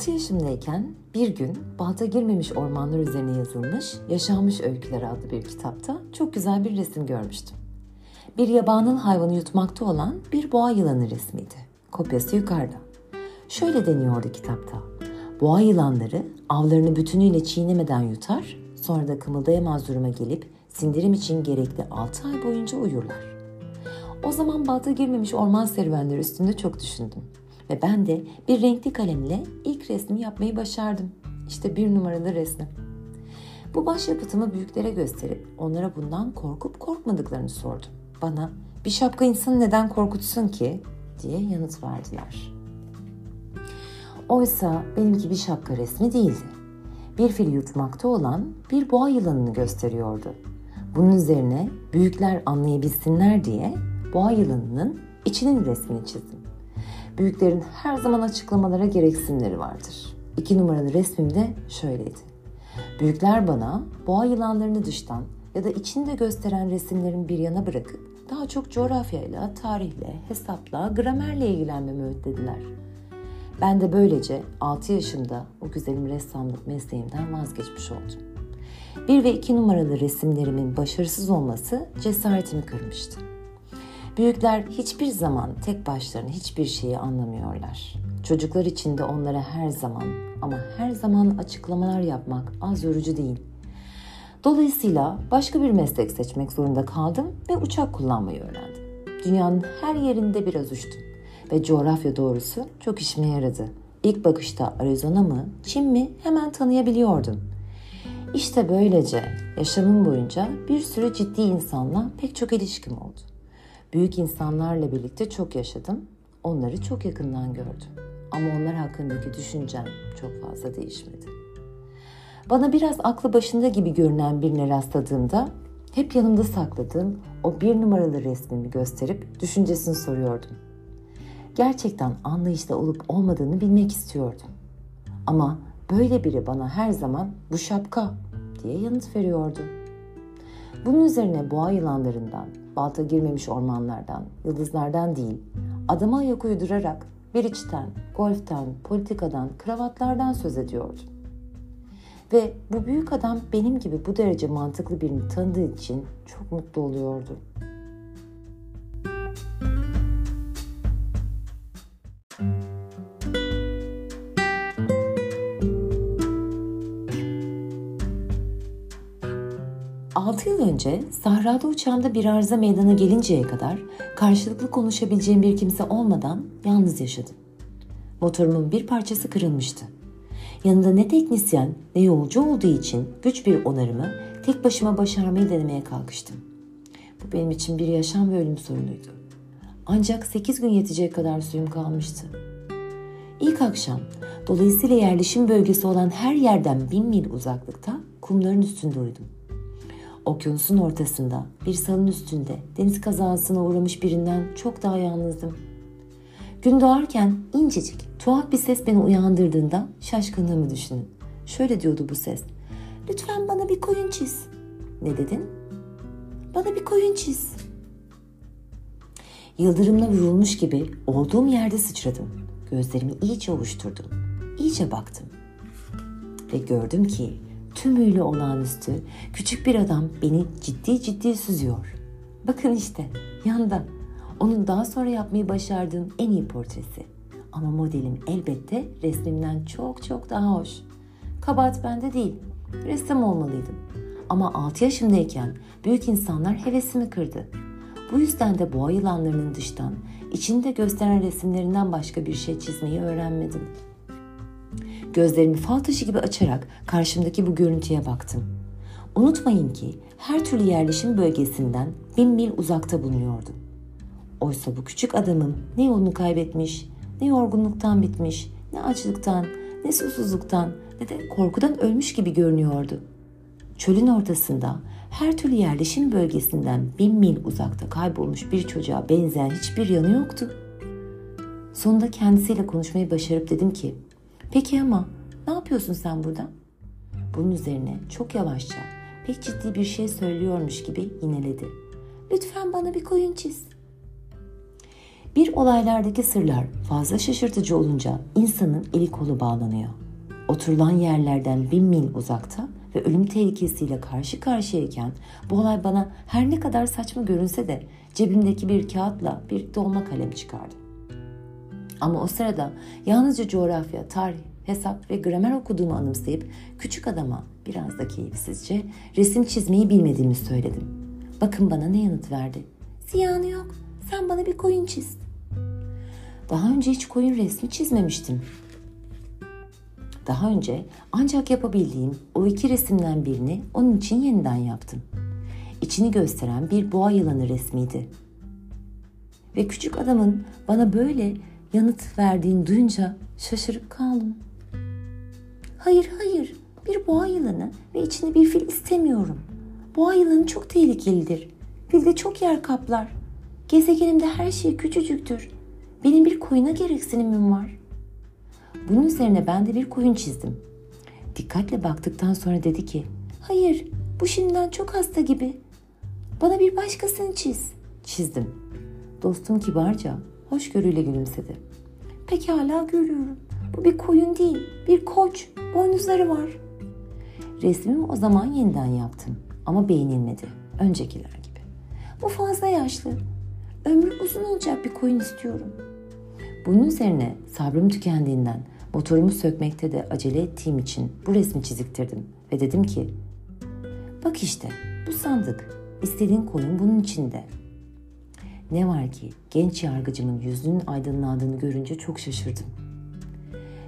6 yaşımdayken bir gün balta girmemiş ormanlar üzerine yazılmış Yaşanmış Öyküler adlı bir kitapta çok güzel bir resim görmüştüm. Bir yabanın hayvanı yutmakta olan bir boğa yılanı resmiydi. Kopyası yukarıda. Şöyle deniyordu kitapta. Boğa yılanları avlarını bütünüyle çiğnemeden yutar, sonra da kımıldayamaz duruma gelip sindirim için gerekli 6 ay boyunca uyurlar. O zaman balta girmemiş orman serüvenleri üstünde çok düşündüm. Ve ben de bir renkli kalemle ilk resmi yapmayı başardım. İşte bir numaralı resmi. Bu başyapıtımı büyüklere gösterip onlara bundan korkup korkmadıklarını sordum. Bana bir şapka insanı neden korkutsun ki diye yanıt verdiler. Oysa benimki bir şapka resmi değildi. Bir fil yutmakta olan bir boğa yılanını gösteriyordu. Bunun üzerine büyükler anlayabilsinler diye boğa yılanının içinin resmini çizdim. Büyüklerin her zaman açıklamalara gereksinleri vardır. İki numaralı resmim de şöyleydi. Büyükler bana boğa yılanlarını dıştan ya da içinde gösteren resimlerin bir yana bırakıp daha çok coğrafyayla, tarihle, hesapla, gramerle ilgilenmemi öğütlediler. Ben de böylece 6 yaşında o güzelim ressamlık mesleğimden vazgeçmiş oldum. 1 ve 2 numaralı resimlerimin başarısız olması cesaretimi kırmıştı. Büyükler hiçbir zaman tek başlarına hiçbir şeyi anlamıyorlar. Çocuklar için de onlara her zaman ama her zaman açıklamalar yapmak az yorucu değil. Dolayısıyla başka bir meslek seçmek zorunda kaldım ve uçak kullanmayı öğrendim. Dünyanın her yerinde biraz uçtum ve coğrafya doğrusu çok işime yaradı. İlk bakışta Arizona mı, Çin mi hemen tanıyabiliyordum. İşte böylece yaşamım boyunca bir sürü ciddi insanla pek çok ilişkim oldu. Büyük insanlarla birlikte çok yaşadım. Onları çok yakından gördüm. Ama onlar hakkındaki düşüncem çok fazla değişmedi. Bana biraz aklı başında gibi görünen birine rastladığımda hep yanımda sakladığım o bir numaralı resmimi gösterip düşüncesini soruyordum. Gerçekten anlayışta olup olmadığını bilmek istiyordum. Ama böyle biri bana her zaman bu şapka diye yanıt veriyordu. Bunun üzerine boğa yılanlarından, balta girmemiş ormanlardan, yıldızlardan değil, adama ayak uydurarak bir içten, golften, politikadan, kravatlardan söz ediyordu. Ve bu büyük adam benim gibi bu derece mantıklı birini tanıdığı için çok mutlu oluyordu. Önce sahrada uçağımda bir arıza meydana gelinceye kadar karşılıklı konuşabileceğim bir kimse olmadan yalnız yaşadım. Motorumun bir parçası kırılmıştı. Yanında ne teknisyen ne yolcu olduğu için güç bir onarımı tek başıma başarmayı denemeye kalkıştım. Bu benim için bir yaşam ve ölüm sorunuydu. Ancak 8 gün yetecek kadar suyum kalmıştı. İlk akşam dolayısıyla yerleşim bölgesi olan her yerden bin mil uzaklıkta kumların üstünde uyudum. Okyanusun ortasında bir salın üstünde deniz kazasına uğramış birinden çok daha yalnızdım. Gün doğarken incecik, tuhaf bir ses beni uyandırdığında şaşkınlığımı düşünün. Şöyle diyordu bu ses. Lütfen bana bir koyun çiz. Ne dedin? Bana bir koyun çiz. Yıldırımla vurulmuş gibi olduğum yerde sıçradım. Gözlerimi iyice ovuşturdum. İyice baktım. Ve gördüm ki tümüyle olağanüstü küçük bir adam beni ciddi ciddi süzüyor. Bakın işte yanda onun daha sonra yapmayı başardığım en iyi portresi. Ama modelim elbette resmimden çok çok daha hoş. Kabahat bende değil. Ressam olmalıydım. Ama 6 yaşımdayken büyük insanlar hevesimi kırdı. Bu yüzden de boğa yılanlarının dıştan, içinde gösteren resimlerinden başka bir şey çizmeyi öğrenmedim. Gözlerimi fal taşı gibi açarak karşımdaki bu görüntüye baktım. Unutmayın ki her türlü yerleşim bölgesinden bin mil uzakta bulunuyordum. Oysa bu küçük adamım ne yolunu kaybetmiş, ne yorgunluktan bitmiş, ne açlıktan, ne susuzluktan ne de korkudan ölmüş gibi görünüyordu. Çölün ortasında her türlü yerleşim bölgesinden bin mil uzakta kaybolmuş bir çocuğa benzeyen hiçbir yanı yoktu. Sonunda kendisiyle konuşmayı başarıp dedim ki Peki ama ne yapıyorsun sen burada? Bunun üzerine çok yavaşça, pek ciddi bir şey söylüyormuş gibi yineledi. Lütfen bana bir koyun çiz. Bir olaylardaki sırlar fazla şaşırtıcı olunca insanın eli kolu bağlanıyor. Oturulan yerlerden bin mil uzakta ve ölüm tehlikesiyle karşı karşıyayken bu olay bana her ne kadar saçma görünse de cebimdeki bir kağıtla bir dolma kalem çıkardı. Ama o sırada yalnızca coğrafya, tarih, hesap ve gramer okuduğumu anımsayıp küçük adama biraz da keyifsizce resim çizmeyi bilmediğimi söyledim. Bakın bana ne yanıt verdi. Ziyanı yok. Sen bana bir koyun çiz. Daha önce hiç koyun resmi çizmemiştim. Daha önce ancak yapabildiğim o iki resimden birini onun için yeniden yaptım. İçini gösteren bir boğa yılanı resmiydi. Ve küçük adamın bana böyle yanıt verdiğini duyunca şaşırıp kaldım. Hayır hayır bir boğa yılanı ve içinde bir fil istemiyorum. Boğa yılanı çok tehlikelidir. Fil de çok yer kaplar. Gezegenimde her şey küçücüktür. Benim bir koyuna gereksinimim var. Bunun üzerine ben de bir koyun çizdim. Dikkatle baktıktan sonra dedi ki, hayır bu şimdiden çok hasta gibi. Bana bir başkasını çiz. Çizdim. Dostum kibarca, hoşgörüyle gülümsedi. Pekala görüyorum. Bu bir koyun değil, bir koç. Boynuzları var. Resmimi o zaman yeniden yaptım ama beğenilmedi. Öncekiler gibi. Bu fazla yaşlı. Ömrü uzun olacak bir koyun istiyorum. Bunun üzerine sabrım tükendiğinden motorumu sökmekte de acele ettiğim için bu resmi çiziktirdim ve dedim ki Bak işte bu sandık. İstediğin koyun bunun içinde. Ne var ki genç yargıcımın yüzünün aydınlandığını görünce çok şaşırdım.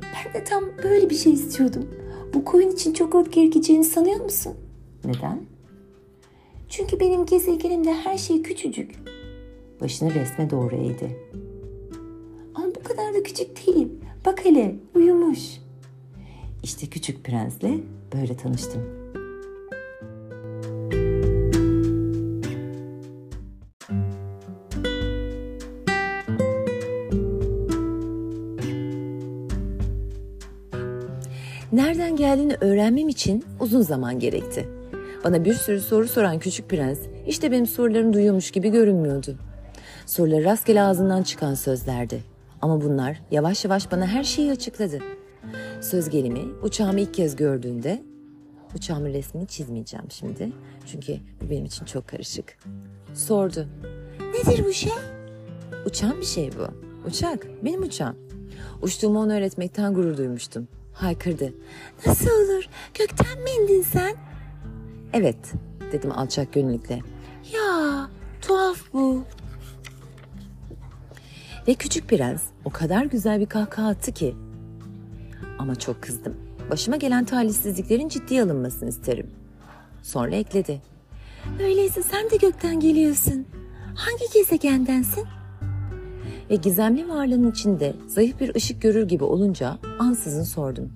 Ben de tam böyle bir şey istiyordum. Bu koyun için çok ot gerekeceğini sanıyor musun? Neden? Çünkü benim gezegenimde her şey küçücük. Başını resme doğru eğdi. Ama bu kadar da küçük değil. Bak hele uyumuş. İşte küçük prensle böyle tanıştım. Geldiğini öğrenmem için uzun zaman gerekti. Bana bir sürü soru soran küçük prens işte benim sorularımı duyuyormuş gibi görünmüyordu. Soruları rastgele ağzından çıkan sözlerdi. Ama bunlar yavaş yavaş bana her şeyi açıkladı. Söz gelimi uçağımı ilk kez gördüğünde uçağımın resmini çizmeyeceğim şimdi. Çünkü bu benim için çok karışık. Sordu. Nedir bu şey? Uçan bir şey bu. Uçak. Benim uçağım. Uçtuğumu onu öğretmekten gurur duymuştum. Haykırdı. Nasıl olur? Gökten mi indin sen? Evet dedim alçak gönüllükle. Ya tuhaf bu. Ve küçük prens o kadar güzel bir kahkaha attı ki. Ama çok kızdım. Başıma gelen talihsizliklerin ciddiye alınmasını isterim. Sonra ekledi. Öyleyse sen de gökten geliyorsun. Hangi gezegendensin? Ve gizemli varlığın içinde zayıf bir ışık görür gibi olunca ansızın sordum.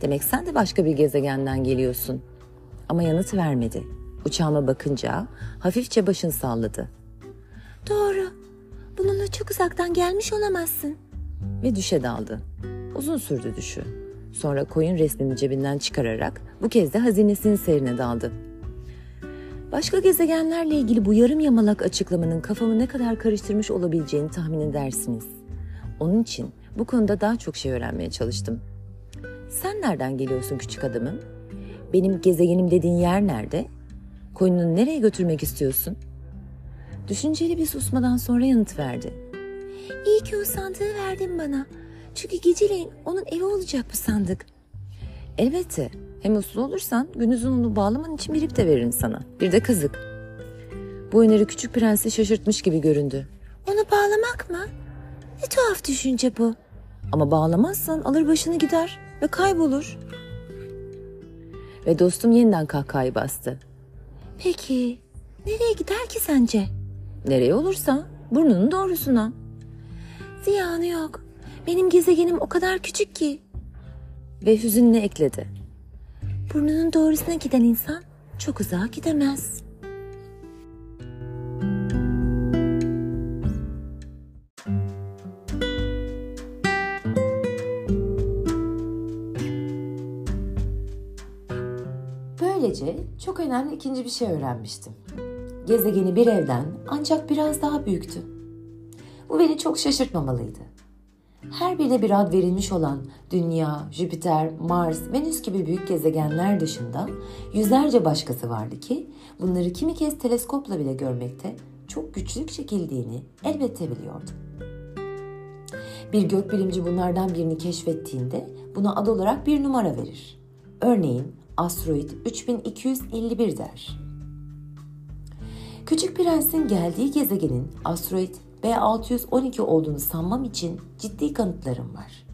Demek sen de başka bir gezegenden geliyorsun. Ama yanıt vermedi. Uçağıma bakınca hafifçe başını salladı. Doğru. Bununla çok uzaktan gelmiş olamazsın. Ve düşe daldı. Uzun sürdü düşü. Sonra koyun resmimi cebinden çıkararak bu kez de hazinesinin seyrine daldı. Başka gezegenlerle ilgili bu yarım yamalak açıklamanın kafamı ne kadar karıştırmış olabileceğini tahmin edersiniz. Onun için bu konuda daha çok şey öğrenmeye çalıştım. Sen nereden geliyorsun küçük adamım? Benim gezegenim dediğin yer nerede? Koyununu nereye götürmek istiyorsun? Düşünceli bir susmadan sonra yanıt verdi. İyi ki o sandığı verdin bana. Çünkü geceleyin onun evi olacak bu sandık. Elbette. Hem uslu olursan gündüzün onu bağlaman için bir ip de veririm sana. Bir de kazık. Bu öneri küçük prensi şaşırtmış gibi göründü. Onu bağlamak mı? Ne tuhaf düşünce bu. Ama bağlamazsan alır başını gider ve kaybolur. Ve dostum yeniden kahkahayı bastı. Peki nereye gider ki sence? Nereye olursa burnunun doğrusuna. Ziyanı yok. Benim gezegenim o kadar küçük ki. Ve hüzünle ekledi. Burnunun doğrusuna giden insan çok uzağa gidemez. Böylece çok önemli ikinci bir şey öğrenmiştim. Gezegeni bir evden ancak biraz daha büyüktü. Bu beni çok şaşırtmamalıydı. Her birine bir ad verilmiş olan Dünya, Jüpiter, Mars, Venüs gibi büyük gezegenler dışında yüzlerce başkası vardı ki bunları kimi kez teleskopla bile görmekte çok güçlük çekildiğini elbette biliyordu. Bir gökbilimci bunlardan birini keşfettiğinde buna ad olarak bir numara verir. Örneğin asteroid 3251 der. Küçük Prens'in geldiği gezegenin asteroid B612 olduğunu sanmam için ciddi kanıtlarım var.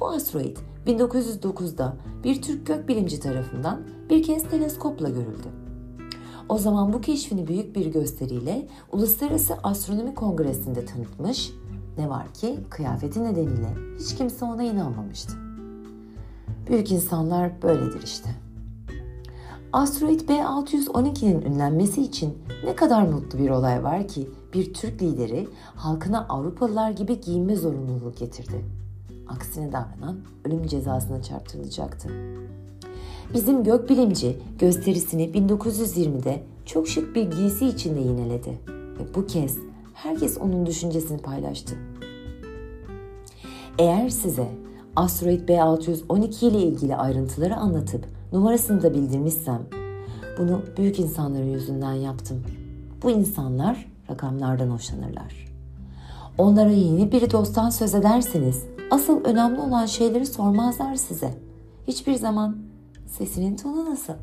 Bu asteroid 1909'da bir Türk gökbilimci tarafından bir kez teleskopla görüldü. O zaman bu keşfini büyük bir gösteriyle Uluslararası Astronomi Kongresi'nde tanıtmış, ne var ki kıyafeti nedeniyle hiç kimse ona inanmamıştı. Büyük insanlar böyledir işte. Asteroid B612'nin ünlenmesi için ne kadar mutlu bir olay var ki bir Türk lideri halkına Avrupalılar gibi giyinme zorunluluğu getirdi. Aksine davranan ölüm cezasına çarptırılacaktı. Bizim gökbilimci gösterisini 1920'de çok şık bir giysi içinde yineledi ve bu kez herkes onun düşüncesini paylaştı. Eğer size asteroid B612 ile ilgili ayrıntıları anlatıp numarasını da bildirmişsem bunu büyük insanların yüzünden yaptım. Bu insanlar rakamlardan hoşlanırlar. Onlara yeni bir dosttan söz ederseniz asıl önemli olan şeyleri sormazlar size. Hiçbir zaman sesinin tonu nasıl?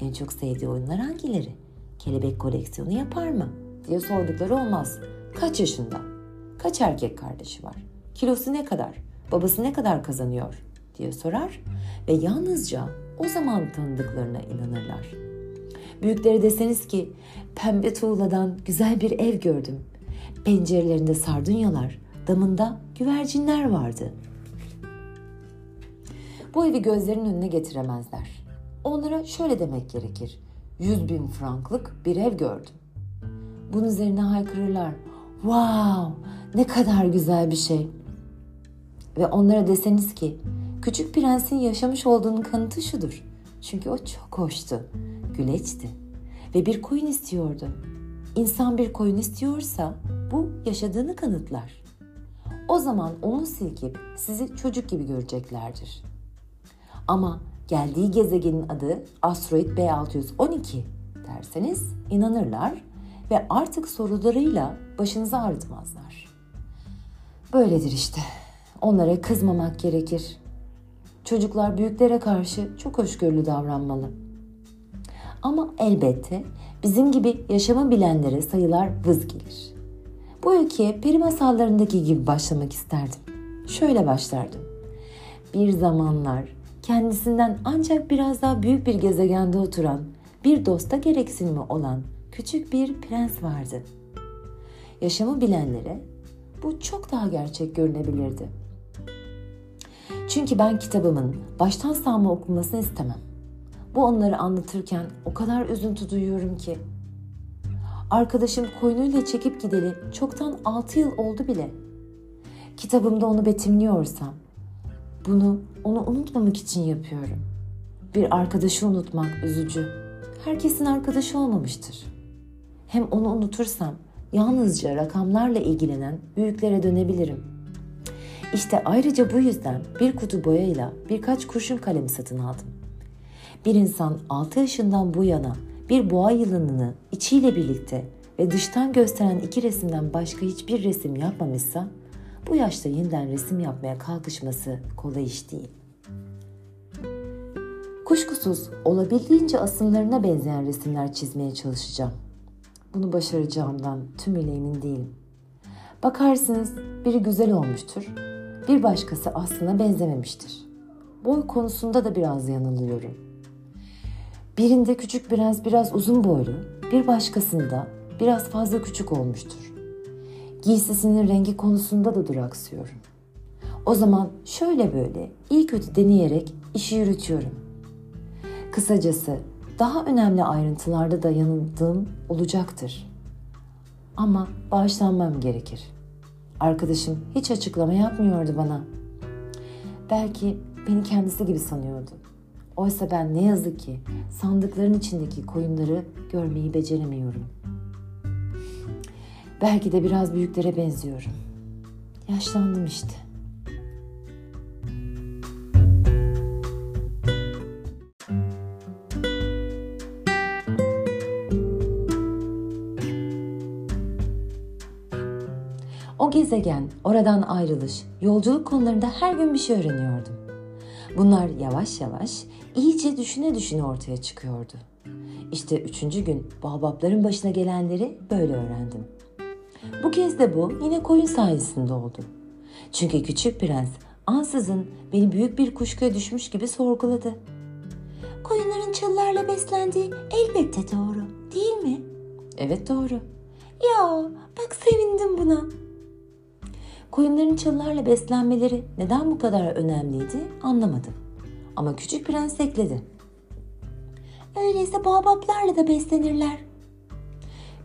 En çok sevdiği oyunlar hangileri? Kelebek koleksiyonu yapar mı? diye sordukları olmaz. Kaç yaşında? Kaç erkek kardeşi var? Kilosu ne kadar? Babası ne kadar kazanıyor? diye sorar ve yalnızca o zaman tanıdıklarına inanırlar. Büyükleri deseniz ki pembe tuğladan güzel bir ev gördüm. Pencerelerinde sardunyalar, damında güvercinler vardı. Bu evi gözlerinin önüne getiremezler. Onlara şöyle demek gerekir. Yüz bin franklık bir ev gördüm. Bunun üzerine haykırırlar. Wow ne kadar güzel bir şey. Ve onlara deseniz ki küçük prensin yaşamış olduğunun kanıtı şudur. Çünkü o çok hoştu, güleçti ve bir koyun istiyordu. İnsan bir koyun istiyorsa bu yaşadığını kanıtlar. O zaman onu silkip sizi çocuk gibi göreceklerdir. Ama geldiği gezegenin adı asteroid B612 derseniz inanırlar ve artık sorularıyla başınızı ağrıtmazlar. Böyledir işte. Onlara kızmamak gerekir. Çocuklar büyüklere karşı çok hoşgörülü davranmalı. Ama elbette bizim gibi yaşamı bilenlere sayılar vız gelir. Bu ülkeye peri masallarındaki gibi başlamak isterdim. Şöyle başlardım. Bir zamanlar kendisinden ancak biraz daha büyük bir gezegende oturan, bir dosta gereksinimi olan küçük bir prens vardı. Yaşamı bilenlere bu çok daha gerçek görünebilirdi. Çünkü ben kitabımın baştan sağma okunmasını istemem. Bu onları anlatırken o kadar üzüntü duyuyorum ki. Arkadaşım koynuyla çekip gideli çoktan 6 yıl oldu bile. Kitabımda onu betimliyorsam bunu onu unutmamak için yapıyorum. Bir arkadaşı unutmak üzücü. Herkesin arkadaşı olmamıştır. Hem onu unutursam yalnızca rakamlarla ilgilenen büyüklere dönebilirim. İşte ayrıca bu yüzden bir kutu boyayla birkaç kurşun kalemi satın aldım. Bir insan 6 yaşından bu yana bir boğa yılanını içiyle birlikte ve dıştan gösteren iki resimden başka hiçbir resim yapmamışsa bu yaşta yeniden resim yapmaya kalkışması kolay iş değil. Kuşkusuz olabildiğince asımlarına benzeyen resimler çizmeye çalışacağım. Bunu başaracağımdan tümüyle emin değilim. Bakarsınız biri güzel olmuştur, bir başkası aslına benzememiştir. Boy konusunda da biraz yanılıyorum. Birinde küçük prens biraz uzun boylu, bir başkasında biraz fazla küçük olmuştur. Giysisinin rengi konusunda da duraksıyorum. O zaman şöyle böyle iyi kötü deneyerek işi yürütüyorum. Kısacası daha önemli ayrıntılarda da yanıldığım olacaktır. Ama bağışlanmam gerekir. Arkadaşım hiç açıklama yapmıyordu bana. Belki beni kendisi gibi sanıyordu. Oysa ben ne yazık ki sandıkların içindeki koyunları görmeyi beceremiyorum. Belki de biraz büyüklere benziyorum. Yaşlandım işte. O gezegen, oradan ayrılış, yolculuk konularında her gün bir şey öğreniyordum. Bunlar yavaş yavaş, iyice düşüne düşüne ortaya çıkıyordu. İşte üçüncü gün Baobabların başına gelenleri böyle öğrendim. Bu kez de bu yine koyun sayesinde oldu. Çünkü küçük prens ansızın beni büyük bir kuşkuya düşmüş gibi sorguladı. Koyunların çalılarla beslendiği elbette doğru, değil mi? Evet doğru. Ya bak sevindim buna. Koyunların çalılarla beslenmeleri neden bu kadar önemliydi anlamadım. Ama küçük prens ekledi. Öyleyse baobaplarla da beslenirler.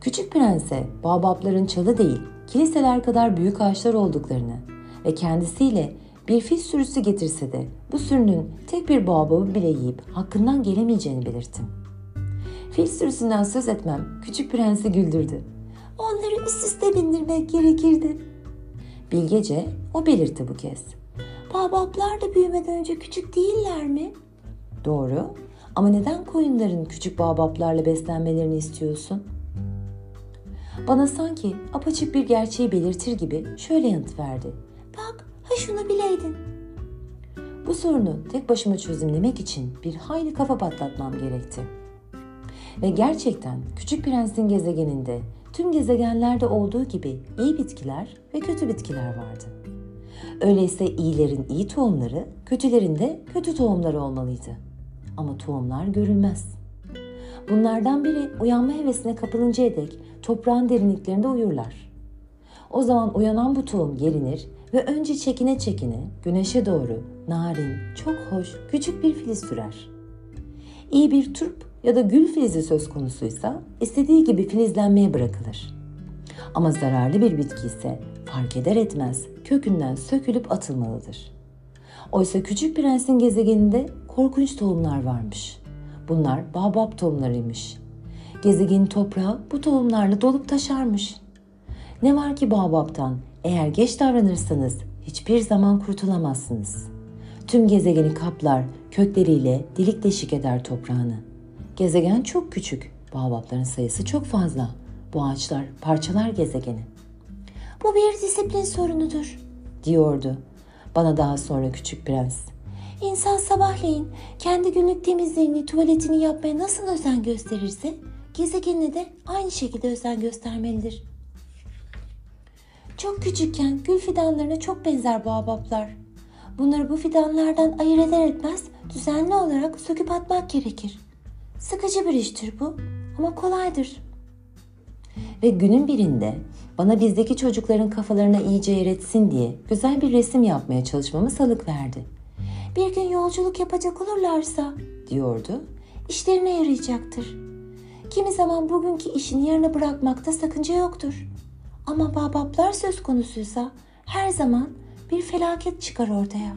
Küçük prense baobapların çalı değil, kiliseler kadar büyük ağaçlar olduklarını ve kendisiyle bir fil sürüsü getirse de bu sürünün tek bir baobabı bile yiyip hakkından gelemeyeceğini belirttim. Fil sürüsünden söz etmem küçük prensi güldürdü. Onları üst üste bindirmek gerekirdi. Bilgece o belirtti bu kez. Baobaplar da büyümeden önce küçük değiller mi? Doğru ama neden koyunların küçük baobaplarla beslenmelerini istiyorsun? Bana sanki apaçık bir gerçeği belirtir gibi şöyle yanıt verdi. Bak ha şunu bileydin. Bu sorunu tek başıma çözümlemek için bir hayli kafa patlatmam gerekti. Ve gerçekten Küçük Prens'in gezegeninde tüm gezegenlerde olduğu gibi iyi bitkiler ve kötü bitkiler vardı. Öyleyse iyilerin iyi tohumları, kötülerin de kötü tohumları olmalıydı. Ama tohumlar görülmez. Bunlardan biri uyanma hevesine kapılıncaya dek toprağın derinliklerinde uyurlar. O zaman uyanan bu tohum gerinir ve önce çekine çekine güneşe doğru narin, çok hoş, küçük bir filiz sürer. İyi bir turp ya da gül filizi söz konusuysa istediği gibi filizlenmeye bırakılır. Ama zararlı bir bitki ise fark eder etmez kökünden sökülüp atılmalıdır. Oysa küçük prensin gezegeninde korkunç tohumlar varmış. Bunlar babab tohumlarıymış. Gezegenin toprağı bu tohumlarla dolup taşarmış. Ne var ki babaptan eğer geç davranırsanız hiçbir zaman kurtulamazsınız. Tüm gezegeni kaplar, kökleriyle delik deşik eder toprağını. Gezegen çok küçük, babapların sayısı çok fazla. Bu ağaçlar parçalar gezegeni. Bu bir disiplin sorunudur, diyordu bana daha sonra küçük prens. İnsan sabahleyin kendi günlük temizliğini, tuvaletini yapmaya nasıl özen gösterirse gezegenine de aynı şekilde özen göstermelidir. Çok küçükken gül fidanlarına çok benzer baobaplar. Bunları bu fidanlardan ayırt eder etmez düzenli olarak söküp atmak gerekir. Sıkıcı bir iştir bu ama kolaydır. Ve günün birinde bana bizdeki çocukların kafalarına iyice yer diye güzel bir resim yapmaya çalışmamı salık verdi. Bir gün yolculuk yapacak olurlarsa, diyordu, işlerine yarayacaktır. Kimi zaman bugünkü işini yarına bırakmakta sakınca yoktur. Ama babaplar söz konusuysa her zaman bir felaket çıkar ortaya.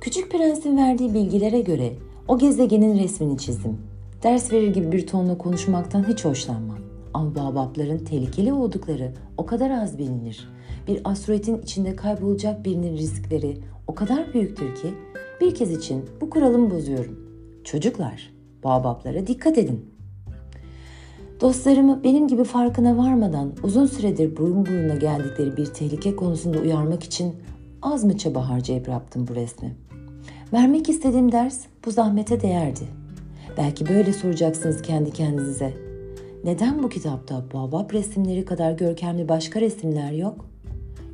Küçük Prens'in verdiği bilgilere göre o gezegenin resmini çizdim. Ders verir gibi bir tonla konuşmaktan hiç hoşlanmam. Ama babapların tehlikeli oldukları o kadar az bilinir. Bir asteroidin içinde kaybolacak birinin riskleri o kadar büyüktür ki bir kez için bu kuralımı bozuyorum. Çocuklar, babaplara dikkat edin. Dostlarımı benim gibi farkına varmadan uzun süredir burun buruna geldikleri bir tehlike konusunda uyarmak için az mı çaba harcayıp yaptım bu resmi. Vermek istediğim ders bu zahmete değerdi. Belki böyle soracaksınız kendi kendinize. Neden bu kitapta babab resimleri kadar görkemli başka resimler yok?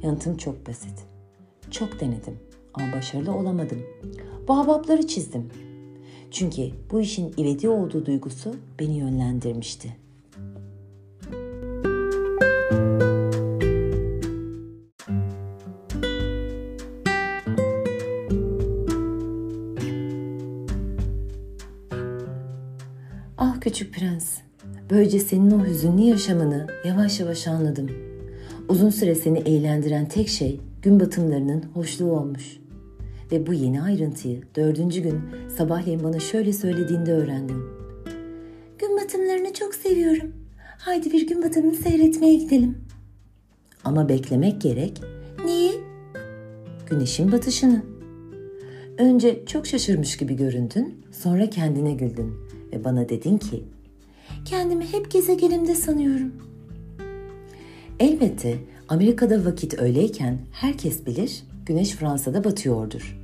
Yanıtım çok basit. Çok denedim ama başarılı olamadım. Babapları çizdim. Çünkü bu işin ivedi olduğu duygusu beni yönlendirmişti. Küçük prens, böylece senin o hüzünlü yaşamını yavaş yavaş anladım. Uzun süre seni eğlendiren tek şey gün batımlarının hoşluğu olmuş. Ve bu yeni ayrıntıyı dördüncü gün sabahleyin bana şöyle söylediğinde öğrendim. Gün batımlarını çok seviyorum. Haydi bir gün batımını seyretmeye gidelim. Ama beklemek gerek güneşin batışını. Önce çok şaşırmış gibi göründün, sonra kendine güldün ve bana dedin ki, kendimi hep gezegenimde sanıyorum. Elbette Amerika'da vakit öyleyken herkes bilir, güneş Fransa'da batıyordur.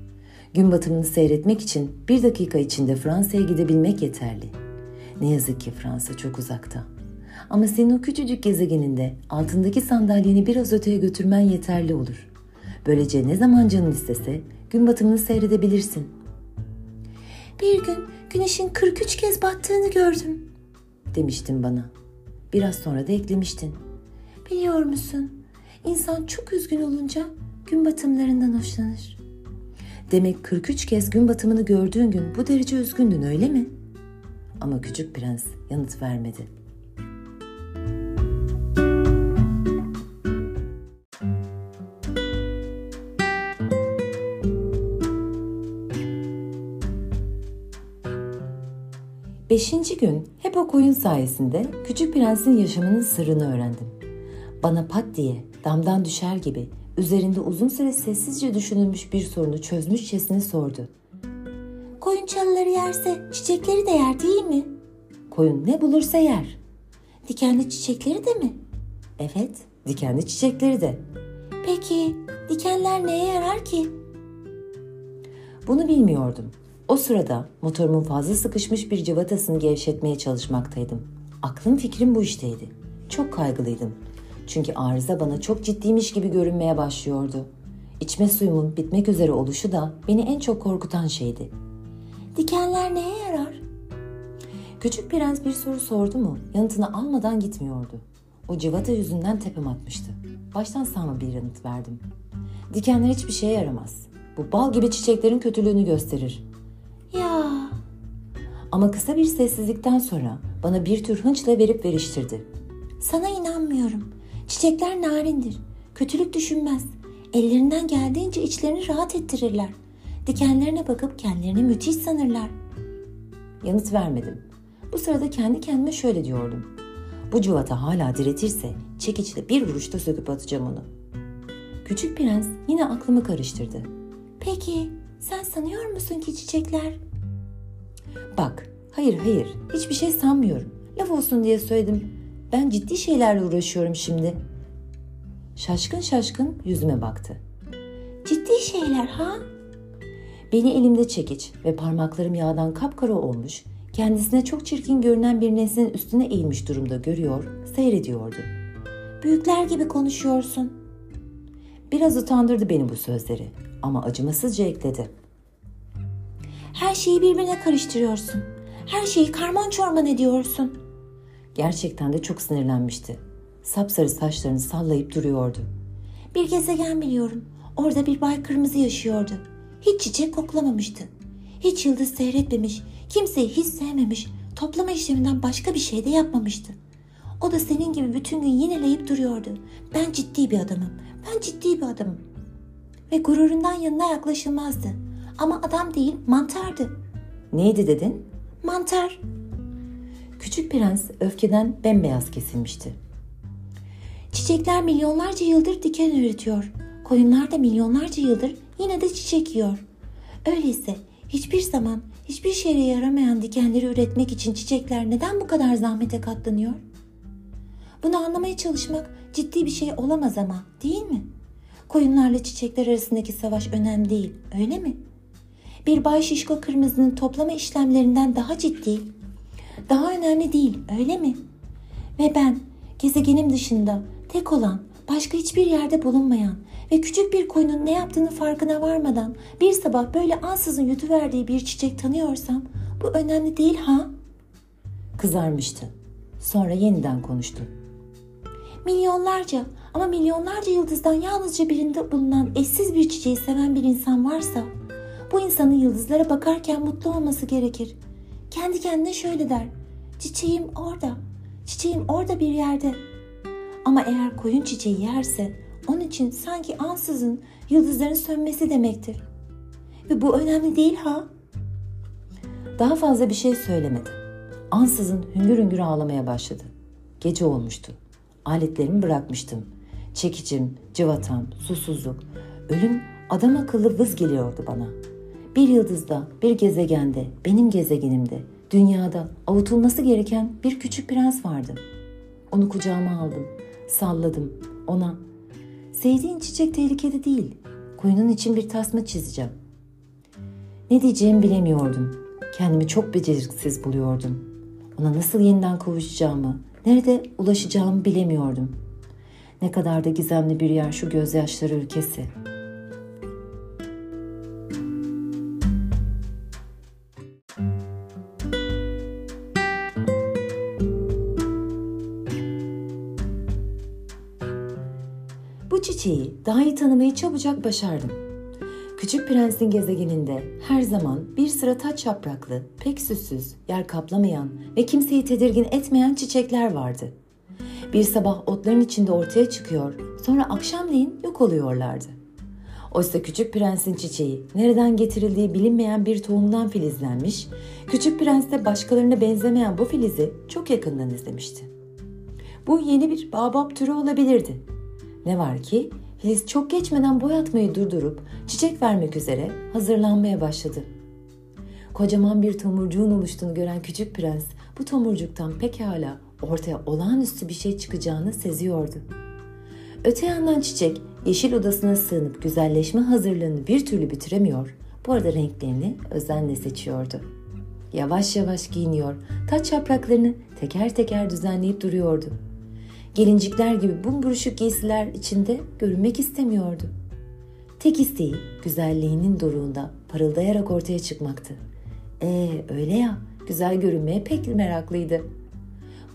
Gün batımını seyretmek için bir dakika içinde Fransa'ya gidebilmek yeterli. Ne yazık ki Fransa çok uzakta. Ama senin o küçücük gezegeninde altındaki sandalyeni biraz öteye götürmen yeterli olur. Böylece ne zaman canın istese gün batımını seyredebilirsin. Bir gün güneşin 43 kez battığını gördüm demiştin bana. Biraz sonra da eklemiştin. Biliyor musun? İnsan çok üzgün olunca gün batımlarından hoşlanır. Demek 43 kez gün batımını gördüğün gün bu derece üzgündün öyle mi? Ama küçük prens yanıt vermedi. Beşinci gün hep o koyun sayesinde Küçük Prens'in yaşamının sırrını öğrendim. Bana pat diye damdan düşer gibi üzerinde uzun süre sessizce düşünülmüş bir sorunu çözmüşçesine sordu. Koyun çalıları yerse çiçekleri de yer değil mi? Koyun ne bulursa yer. Dikenli çiçekleri de mi? Evet, dikenli çiçekleri de. Peki dikenler neye yarar ki? Bunu bilmiyordum. O sırada motorumun fazla sıkışmış bir cıvatasını gevşetmeye çalışmaktaydım. Aklım fikrim bu işteydi. Çok kaygılıydım. Çünkü arıza bana çok ciddiymiş gibi görünmeye başlıyordu. İçme suyumun bitmek üzere oluşu da beni en çok korkutan şeydi. Dikenler neye yarar? Küçük prens bir soru sordu mu yanıtını almadan gitmiyordu. O cıvata yüzünden tepem atmıştı. Baştan sağma bir yanıt verdim. Dikenler hiçbir şeye yaramaz. Bu bal gibi çiçeklerin kötülüğünü gösterir. Ya. Ama kısa bir sessizlikten sonra bana bir tür hınçla verip veriştirdi. Sana inanmıyorum. Çiçekler narindir. Kötülük düşünmez. Ellerinden geldiğince içlerini rahat ettirirler. Dikenlerine bakıp kendilerini müthiş sanırlar. Yanıt vermedim. Bu sırada kendi kendime şöyle diyordum. Bu cıvata hala diretirse çekiçle bir vuruşta söküp atacağım onu. Küçük prens yine aklımı karıştırdı. Peki sen sanıyor musun ki çiçekler? Bak, hayır hayır, hiçbir şey sanmıyorum. Laf olsun diye söyledim. Ben ciddi şeylerle uğraşıyorum şimdi. Şaşkın şaşkın yüzüme baktı. Ciddi şeyler ha? Beni elimde çekiç ve parmaklarım yağdan kapkara olmuş, kendisine çok çirkin görünen bir nesnenin üstüne eğilmiş durumda görüyor, seyrediyordu. Büyükler gibi konuşuyorsun. Biraz utandırdı beni bu sözleri ama acımasızca ekledi. Her şeyi birbirine karıştırıyorsun. Her şeyi karman çorman ediyorsun. Gerçekten de çok sinirlenmişti. Sapsarı saçlarını sallayıp duruyordu. Bir gezegen biliyorum. Orada bir bay kırmızı yaşıyordu. Hiç çiçek koklamamıştı. Hiç yıldız seyretmemiş, kimseyi hiç sevmemiş, toplama işleminden başka bir şey de yapmamıştı. O da senin gibi bütün gün yineleyip duruyordu. Ben ciddi bir adamım, ben ciddi bir adamım. Ve gururundan yanına yaklaşılmazdı. Ama adam değil, mantardı. Neydi dedin? Mantar. Küçük prens öfkeden bembeyaz kesilmişti. Çiçekler milyonlarca yıldır diken üretiyor. Koyunlar da milyonlarca yıldır yine de çiçek yiyor. Öyleyse hiçbir zaman hiçbir şeye yaramayan dikenleri üretmek için çiçekler neden bu kadar zahmete katlanıyor? Bunu anlamaya çalışmak ciddi bir şey olamaz ama değil mi? Koyunlarla çiçekler arasındaki savaş önemli değil, öyle mi? Bir Bay Şişko Kırmızı'nın toplama işlemlerinden daha ciddi, daha önemli değil, öyle mi? Ve ben gezegenim dışında tek olan, başka hiçbir yerde bulunmayan ve küçük bir koyunun ne yaptığını farkına varmadan bir sabah böyle ansızın yutuverdiği bir çiçek tanıyorsam bu önemli değil ha? Kızarmıştı. Sonra yeniden konuştu. Milyonlarca ama milyonlarca yıldızdan yalnızca birinde bulunan eşsiz bir çiçeği seven bir insan varsa bu insanın yıldızlara bakarken mutlu olması gerekir. Kendi kendine şöyle der. Çiçeğim orada. Çiçeğim orada bir yerde. Ama eğer koyun çiçeği yerse onun için sanki ansızın yıldızların sönmesi demektir. Ve bu önemli değil ha? Daha fazla bir şey söylemedi. Ansızın hüngür hüngür ağlamaya başladı. Gece olmuştu. Aletlerimi bırakmıştım. Çekicim, cıvatam, susuzluk. Ölüm adam akıllı vız geliyordu bana. Bir yıldızda, bir gezegende, benim gezegenimde, dünyada avutulması gereken bir küçük prens vardı. Onu kucağıma aldım, salladım. Ona, sevdiğin çiçek tehlikede değil, koyunun için bir tasma çizeceğim. Ne diyeceğimi bilemiyordum. Kendimi çok beceriksiz buluyordum. Ona nasıl yeniden kavuşacağımı, nerede ulaşacağımı bilemiyordum. Ne kadar da gizemli bir yer şu gözyaşları ülkesi. Bu çiçeği daha iyi tanımayı çabucak başardım. Küçük Prens'in gezegeninde her zaman bir sıra taç yapraklı, pek süssüz, yer kaplamayan ve kimseyi tedirgin etmeyen çiçekler vardı. Bir sabah otların içinde ortaya çıkıyor, sonra akşamleyin yok oluyorlardı. Oysa Küçük Prens'in çiçeği nereden getirildiği bilinmeyen bir tohumdan filizlenmiş, Küçük Prens de başkalarına benzemeyen bu filizi çok yakından izlemişti. Bu yeni bir babab türü olabilirdi. Ne var ki Filiz çok geçmeden boy atmayı durdurup çiçek vermek üzere hazırlanmaya başladı. Kocaman bir tomurcuğun oluştuğunu gören küçük prens bu tomurcuktan pekala ortaya olağanüstü bir şey çıkacağını seziyordu. Öte yandan çiçek yeşil odasına sığınıp güzelleşme hazırlığını bir türlü bitiremiyor. Bu arada renklerini özenle seçiyordu. Yavaş yavaş giyiniyor, taç yapraklarını teker teker düzenleyip duruyordu. Gelincikler gibi bumburuşuk giysiler içinde görünmek istemiyordu. Tek isteği güzelliğinin doruğunda parıldayarak ortaya çıkmaktı. Ee öyle ya, güzel görünmeye pek meraklıydı.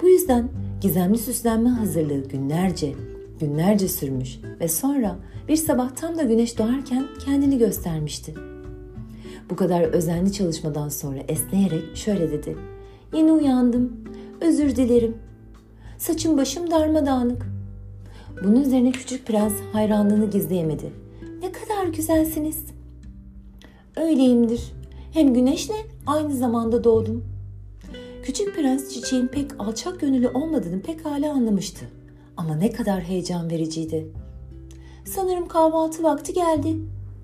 Bu yüzden gizemli süslenme hazırlığı günlerce, günlerce sürmüş ve sonra bir sabah tam da güneş doğarken kendini göstermişti. Bu kadar özenli çalışmadan sonra esneyerek şöyle dedi. Yeni uyandım. Özür dilerim. Saçım başım darmadağınık. Bunun üzerine küçük prens hayranlığını gizleyemedi. Ne kadar güzelsiniz. Öyleyimdir. Hem güneşle aynı zamanda doğdum. Küçük prens çiçeğin pek alçak gönüllü olmadığını pek hala anlamıştı. Ama ne kadar heyecan vericiydi. Sanırım kahvaltı vakti geldi.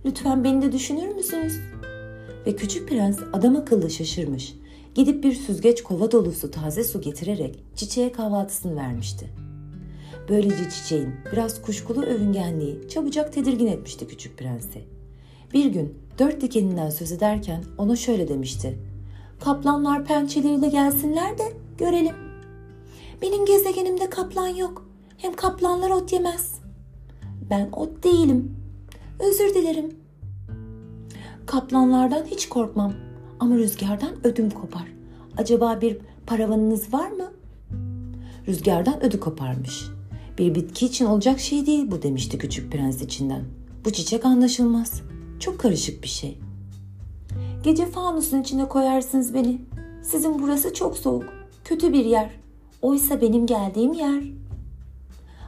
Lütfen beni de düşünür müsünüz? Ve küçük prens adam akıllı şaşırmış. Gidip bir süzgeç kova dolusu taze su getirerek çiçeğe kahvaltısını vermişti. Böylece çiçeğin biraz kuşkulu övüngenliği çabucak tedirgin etmişti küçük prensi. Bir gün dört dikeninden söz ederken ona şöyle demişti. Kaplanlar pençeleriyle gelsinler de görelim. Benim gezegenimde kaplan yok. Hem kaplanlar ot yemez. Ben ot değilim. Özür dilerim. Kaplanlardan hiç korkmam ama rüzgardan ödüm kopar. Acaba bir paravanınız var mı? Rüzgardan ödü koparmış. Bir bitki için olacak şey değil bu demişti küçük prens içinden. Bu çiçek anlaşılmaz. Çok karışık bir şey. Gece fanusun içine koyarsınız beni. Sizin burası çok soğuk. Kötü bir yer. Oysa benim geldiğim yer.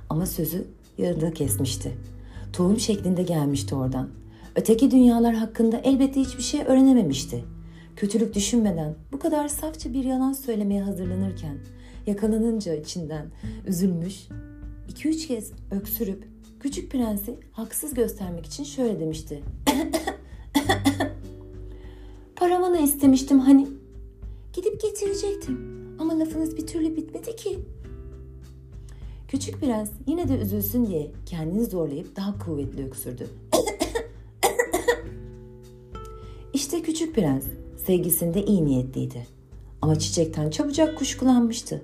Ama sözü yarıda kesmişti. Tohum şeklinde gelmişti oradan. Öteki dünyalar hakkında elbette hiçbir şey öğrenememişti. Kötülük düşünmeden bu kadar safça bir yalan söylemeye hazırlanırken yakalanınca içinden üzülmüş, iki üç kez öksürüp küçük prensi haksız göstermek için şöyle demişti. Paravanı istemiştim hani. Gidip getirecektim ama lafınız bir türlü bitmedi ki. Küçük prens yine de üzülsün diye kendini zorlayıp daha kuvvetli öksürdü. İşte küçük prens sevgisinde iyi niyetliydi. Ama çiçekten çabucak kuşkulanmıştı.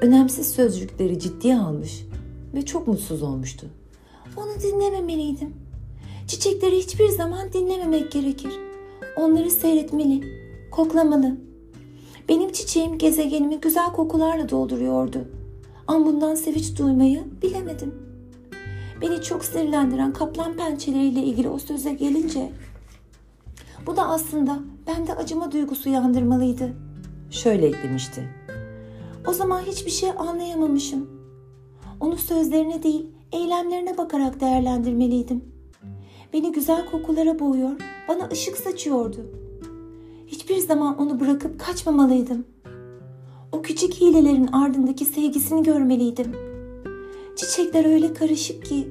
Önemsiz sözcükleri ciddiye almış ve çok mutsuz olmuştu. Onu dinlememeliydim. Çiçekleri hiçbir zaman dinlememek gerekir. Onları seyretmeli, koklamalı. Benim çiçeğim gezegenimi güzel kokularla dolduruyordu. Ama bundan sevinç duymayı bilemedim. Beni çok sinirlendiren kaplan pençeleriyle ilgili o söze gelince bu da aslında bende acıma duygusu yandırmalıydı. Şöyle eklemişti. O zaman hiçbir şey anlayamamışım. Onu sözlerine değil, eylemlerine bakarak değerlendirmeliydim. Beni güzel kokulara boğuyor, bana ışık saçıyordu. Hiçbir zaman onu bırakıp kaçmamalıydım. O küçük hilelerin ardındaki sevgisini görmeliydim. Çiçekler öyle karışık ki.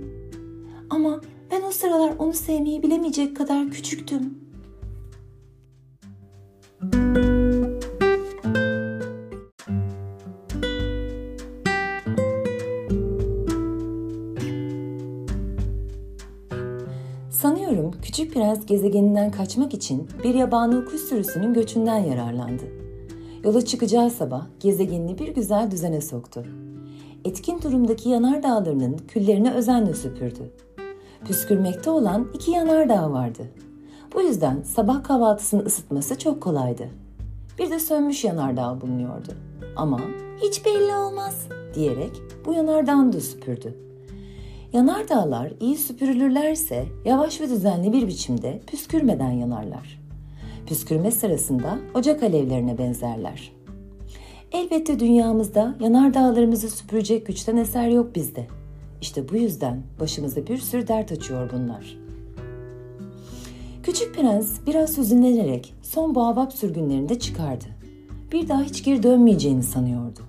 Ama Ben o sıralar onu sevmeyi bilemeyecek kadar küçüktüm. Sanıyorum prens gezegeninden kaçmak için bir yabani kuş sürüsünün göçünden yararlandı. Yola çıkacağı sabah gezegenini bir güzel düzene soktu. Etkin durumdaki yanardağlarının küllerini özenle süpürdü. Püskürmekte olan iki yanardağ vardı. Bu yüzden sabah kahvaltısını ısıtması çok kolaydı. Bir de sönmüş yanardağ bulunuyordu. Ama hiç belli olmaz diyerek bu yanardağını da süpürdü. Yanardağlar iyi süpürülürlerse yavaş ve düzenli bir biçimde püskürmeden yanarlar. Püskürme sırasında ocak alevlerine benzerler. Elbette dünyamızda yanardağlarımızı süpürecek güçten eser yok bizde. İşte bu yüzden başımıza bir sürü dert açıyor bunlar. Küçük prens biraz hüzünlenerek son boğabap sürgünlerinde çıkardı. Bir daha hiç geri dönmeyeceğini sanıyordu.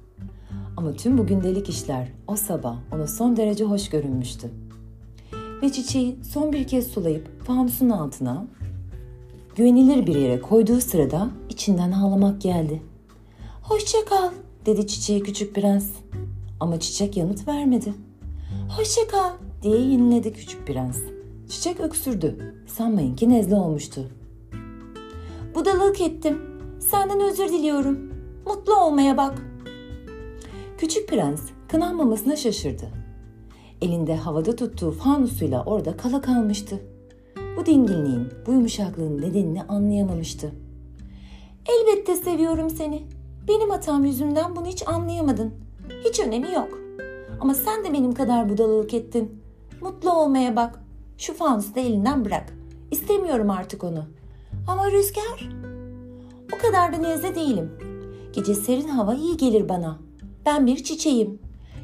Ama tüm bu gündelik işler o sabah ona son derece hoş görünmüştü. Ve çiçeği son bir kez sulayıp fanusun altına güvenilir bir yere koyduğu sırada içinden ağlamak geldi. Hoşça kal, dedi çiçeği küçük prens. Ama çiçek yanıt vermedi. hoşça kal. diye yeniledi küçük prens. Çiçek öksürdü. Sanmayın ki nezle olmuştu. Budalık ettim. Senden özür diliyorum. Mutlu olmaya bak. Küçük prens kınanmamasına şaşırdı. Elinde havada tuttuğu fanusuyla orada kala kalmıştı. Bu dingilliğin, bu yumuşaklığın nedenini anlayamamıştı. Elbette seviyorum seni. Benim hatam yüzünden bunu hiç anlayamadın. Hiç önemi yok. Ama sen de benim kadar budalalık ettin. Mutlu olmaya bak. Şu fanusu da elinden bırak. İstemiyorum artık onu. Ama rüzgar? O kadar da nezle değilim. Gece serin hava iyi gelir bana. Ben bir çiçeğim.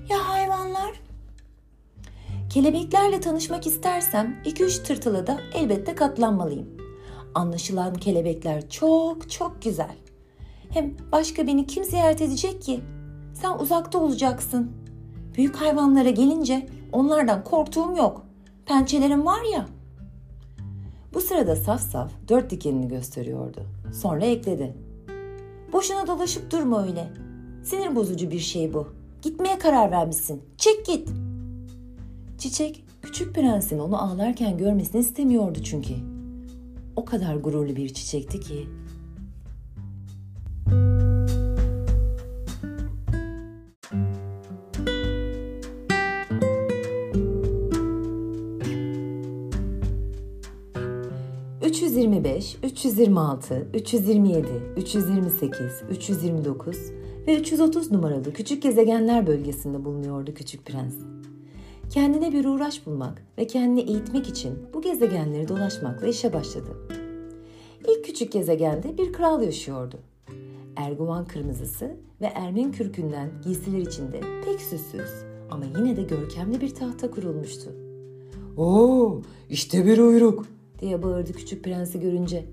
Ya hayvanlar? Kelebeklerle tanışmak istersem iki üç tırtıla da elbette katlanmalıyım. Anlaşılan kelebekler çok çok güzel. Hem başka beni kim ziyaret edecek ki? Sen uzakta olacaksın. Büyük hayvanlara gelince onlardan korktuğum yok. Pençelerim var ya. Bu sırada saf saf dört dikenini gösteriyordu. Sonra ekledi. Boşuna dolaşıp durma öyle. Sinir bozucu bir şey bu. Gitmeye karar vermişsin. Çek git. Çiçek küçük prensin onu ağlarken görmesini istemiyordu çünkü. O kadar gururlu bir çiçekti ki. ...325, 326, 327, 328, 329 ve 330 numaralı küçük gezegenler bölgesinde bulunuyordu küçük prens. Kendine bir uğraş bulmak ve kendini eğitmek için bu gezegenleri dolaşmakla işe başladı. İlk küçük gezegende bir kral yaşıyordu. Erguvan kırmızısı ve ermin kürkünden giysiler içinde pek süssüz ama yine de görkemli bir tahta kurulmuştu. Oo, işte bir uyruk diye bağırdı küçük prensi görünce.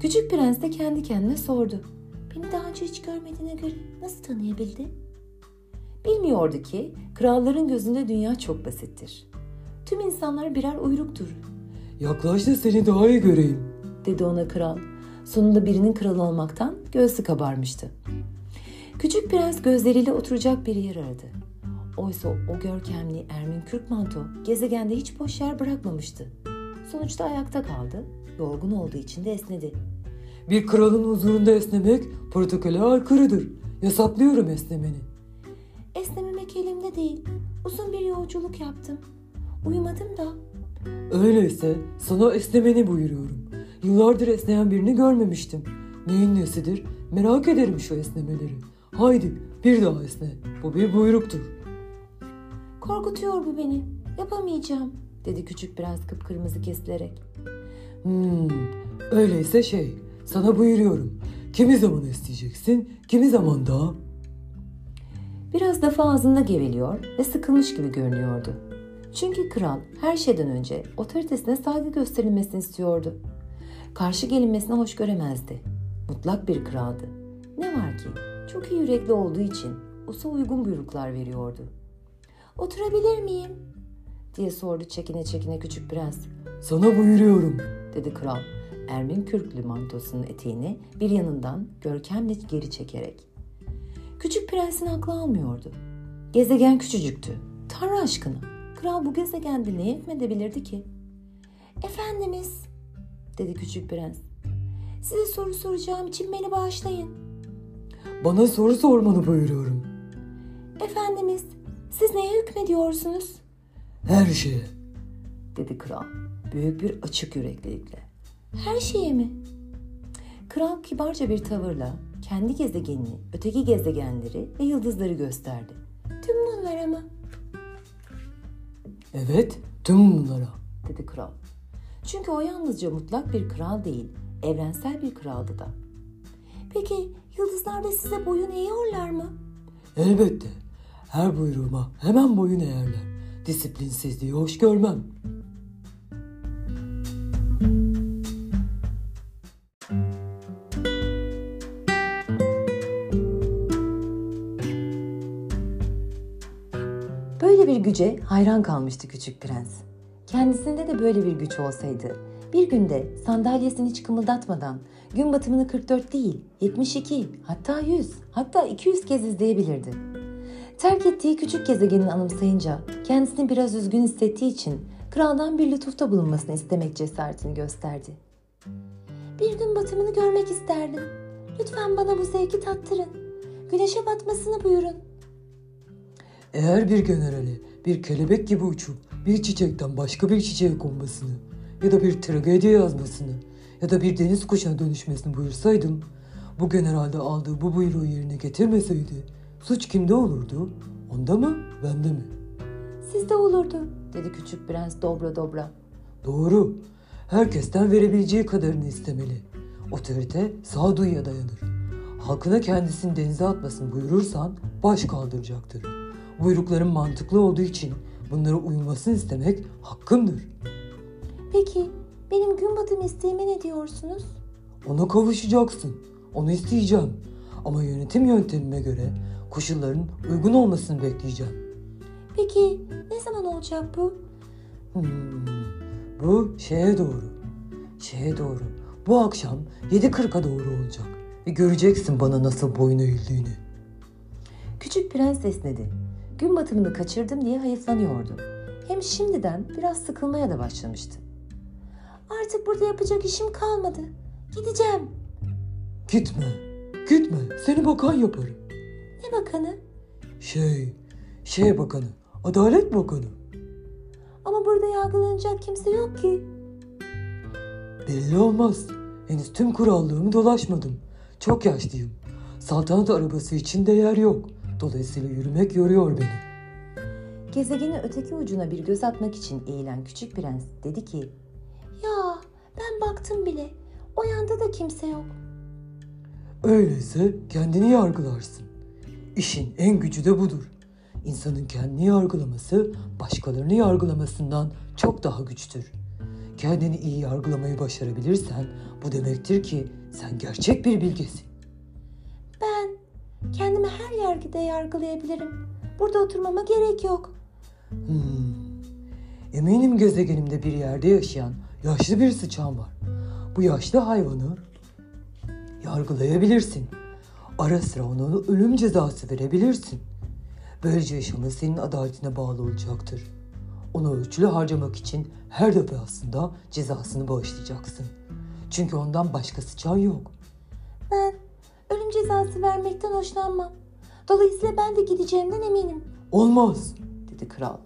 Küçük prens de kendi kendine sordu. Önce hiç görmediğine göre nasıl tanıyabildi? Bilmiyordu ki kralların gözünde dünya çok basittir. Tüm insanlar birer uyruktur. Yaklaş da seni daha iyi göreyim. Dedi ona kral. Sonunda birinin kralı olmaktan göğsü kabarmıştı. Küçük prens gözleriyle oturacak bir yer aradı. Oysa o görkemli Ermin Kürkmanto gezegende hiç boş yer bırakmamıştı. Sonuçta ayakta kaldı. Yorgun olduğu için de esnedi. Bir kralın huzurunda esnemek protokole aykırıdır. Yasaklıyorum esnemeni. Esnememek elimde değil. Uzun bir yolculuk yaptım. Uyumadım da. Öyleyse sana esnemeni buyuruyorum. Yıllardır esneyen birini görmemiştim. Neyin nesidir? Merak ederim şu esnemeleri. Haydi bir daha esne. Bu bir buyruktur. Korkutuyor bu beni. Yapamayacağım. Dedi küçük prens kıpkırmızı kesilerek. Hmm, öyleyse şey, sana buyuruyorum. Kimi zaman esneyeceksin, kimi zaman daha. Biraz defa ağzında geveliyor ve sıkılmış gibi görünüyordu. Çünkü kral her şeyden önce otoritesine saygı gösterilmesini istiyordu. Karşı gelinmesine hoş göremezdi. Mutlak bir kraldı. Ne var ki çok iyi yürekli olduğu için usa uygun buyruklar veriyordu. Oturabilir miyim? diye sordu çekine çekine küçük prens. Sana buyuruyorum. dedi kral. Ermin kürklü mantosunun eteğini bir yanından görkemle geri çekerek. Küçük prensin aklı almıyordu. Gezegen küçücüktü. Tanrı aşkına. Kral bu gezegende ne hükmedebilirdi ki? Efendimiz, dedi küçük prens. Size soru soracağım için beni bağışlayın. Bana soru sormanı buyuruyorum. Efendimiz, siz neye hükmediyorsunuz? Her şeye. dedi kral büyük bir açık yüreklilikle. Her şeye mi? Kral kibarca bir tavırla kendi gezegenini, öteki gezegenleri ve yıldızları gösterdi. Tüm bunlara mı? Evet, tüm bunlara. dedi kral. Çünkü o yalnızca mutlak bir kral değil, evrensel bir kraldı da. Peki yıldızlar da size boyun eğiyorlar mı? Elbette. Her buyruğuma hemen boyun eğerler. Disiplinsizliği hoş görmem. Güce hayran kalmıştı küçük prens. Kendisinde de böyle bir güç olsaydı, bir günde sandalyesini hiç kımıldatmadan gün batımını 44 değil, 72, hatta 100, hatta 200 kez izleyebilirdi. Terk ettiği küçük gezegenin anımsayınca kendisini biraz üzgün hissettiği için kraldan bir lütufta bulunmasını istemek cesaretini gösterdi. Bir gün batımını görmek isterdim. Lütfen bana bu zevki tattırın. Güneşe batmasını buyurun. Eğer bir generali bir kelebek gibi uçup bir çiçekten başka bir çiçeğe konmasını ya da bir tragedi yazmasını ya da bir deniz kuşuna dönüşmesini buyursaydım, bu generalde aldığı bu buyruğu yerine getirmeseydi suç kimde olurdu? Onda mı, bende mi? Sizde olurdu. Dedi küçük prens dobra dobra. Doğru. Herkesten verebileceği kadarını istemeli. Otorite sağduyuya dayanır. Halkına kendisini denize atmasını buyurursan baş kaldıracaktır. Buyrukların mantıklı olduğu için bunlara uymasını istemek hakkımdır. Peki benim gün batımı isteğime ne diyorsunuz? Ona kavuşacaksın. Onu isteyeceğim. Ama yönetim yöntemime göre koşulların uygun olmasını bekleyeceğim. Peki ne zaman olacak bu? Hmm, bu şeye doğru. Şeye doğru. Bu akşam 7.40'a doğru olacak. Ve göreceksin bana nasıl boyun eğildiğini. Küçük prens esnedi. Gün batımını kaçırdım diye hayıflanıyordu. Hem şimdiden biraz sıkılmaya da başlamıştı. Artık burada yapacak işim kalmadı. Gideceğim. Gitme. Gitme. Seni bakan yaparım. Ne bakanı? Şey, şey bakanı. Adalet bakanı. Ama burada yargılanacak kimse yok ki. Belli olmaz. Henüz tüm kurallığımı dolaşmadım. Çok yaşlıyım. Saltanat arabası için de yer yok. Dolayısıyla yürümek yoruyor beni. Gezegenin öteki ucuna bir göz atmak için eğilen küçük prens dedi ki Ya ben baktım bile. O yanda da kimse yok. Öyleyse kendini yargılarsın. İşin en gücü de budur. İnsanın kendini yargılaması başkalarını yargılamasından çok daha güçtür. Kendini iyi yargılamayı başarabilirsen bu demektir ki sen gerçek bir bilgesin. Kendimi her yerde yargılayabilirim. Burada oturmama gerek yok. Hmm. Eminim gezegenimde bir yerde yaşayan yaşlı bir sıçan var. Bu yaşlı hayvanı yargılayabilirsin. Ara sıra ona ölüm cezası verebilirsin. Böylece yaşamı senin adaletine bağlı olacaktır. Onu ölçülü harcamak için her defasında cezasını bağışlayacaksın. Çünkü ondan başka sıçan yok. Cezası vermekten hoşlanmam. Dolayısıyla ben de gideceğimden eminim. Olmaz. dedi kral.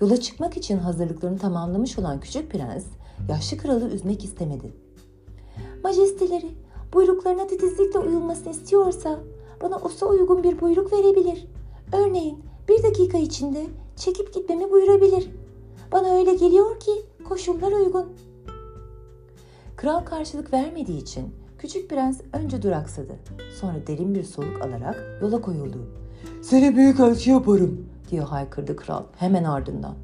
Yola çıkmak için hazırlıklarını tamamlamış olan küçük prens yaşlı kralı üzmek istemedi. Majesteleri buyruklarına titizlikle uyulmasını istiyorsa bana osa uygun bir buyruk verebilir. Örneğin bir dakika içinde çekip gitmemi buyurabilir. Bana öyle geliyor ki koşullar uygun. Kral karşılık vermediği için küçük prens önce duraksadı. Sonra derin bir soluk alarak yola koyuldu. Seni büyük elçi yaparım. diye haykırdı kral hemen ardından.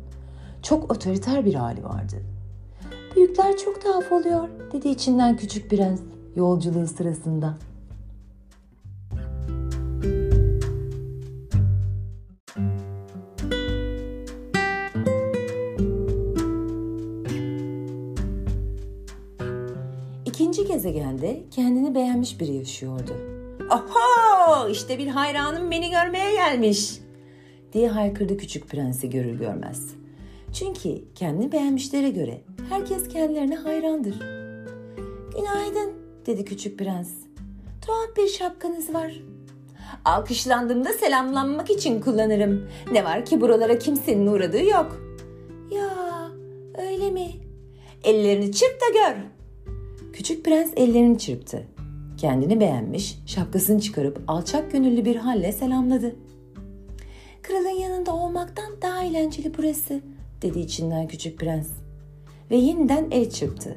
Çok otoriter bir hali vardı. Büyükler çok tuhaf oluyor. Dedi içinden küçük prens yolculuğu sırasında. Gezegende kendini beğenmiş biri yaşıyordu. Oho işte bir hayranım beni görmeye gelmiş. diye haykırdı küçük prensi görür görmez. Çünkü kendini beğenmişlere göre herkes kendilerine hayrandır. Günaydın dedi küçük prens. tuhaf bir şapkanız var. Alkışlandığımda selamlanmak için kullanırım. Ne var ki buralara kimsenin uğradığı yok. Ya öyle mi? Ellerini çırp da gör. Küçük prens ellerini çırptı. Kendini beğenmiş, şapkasını çıkarıp alçak gönüllü bir halle selamladı. Kralın yanında olmaktan daha eğlenceli burası, dedi içinden küçük prens. Ve yeniden el çırptı.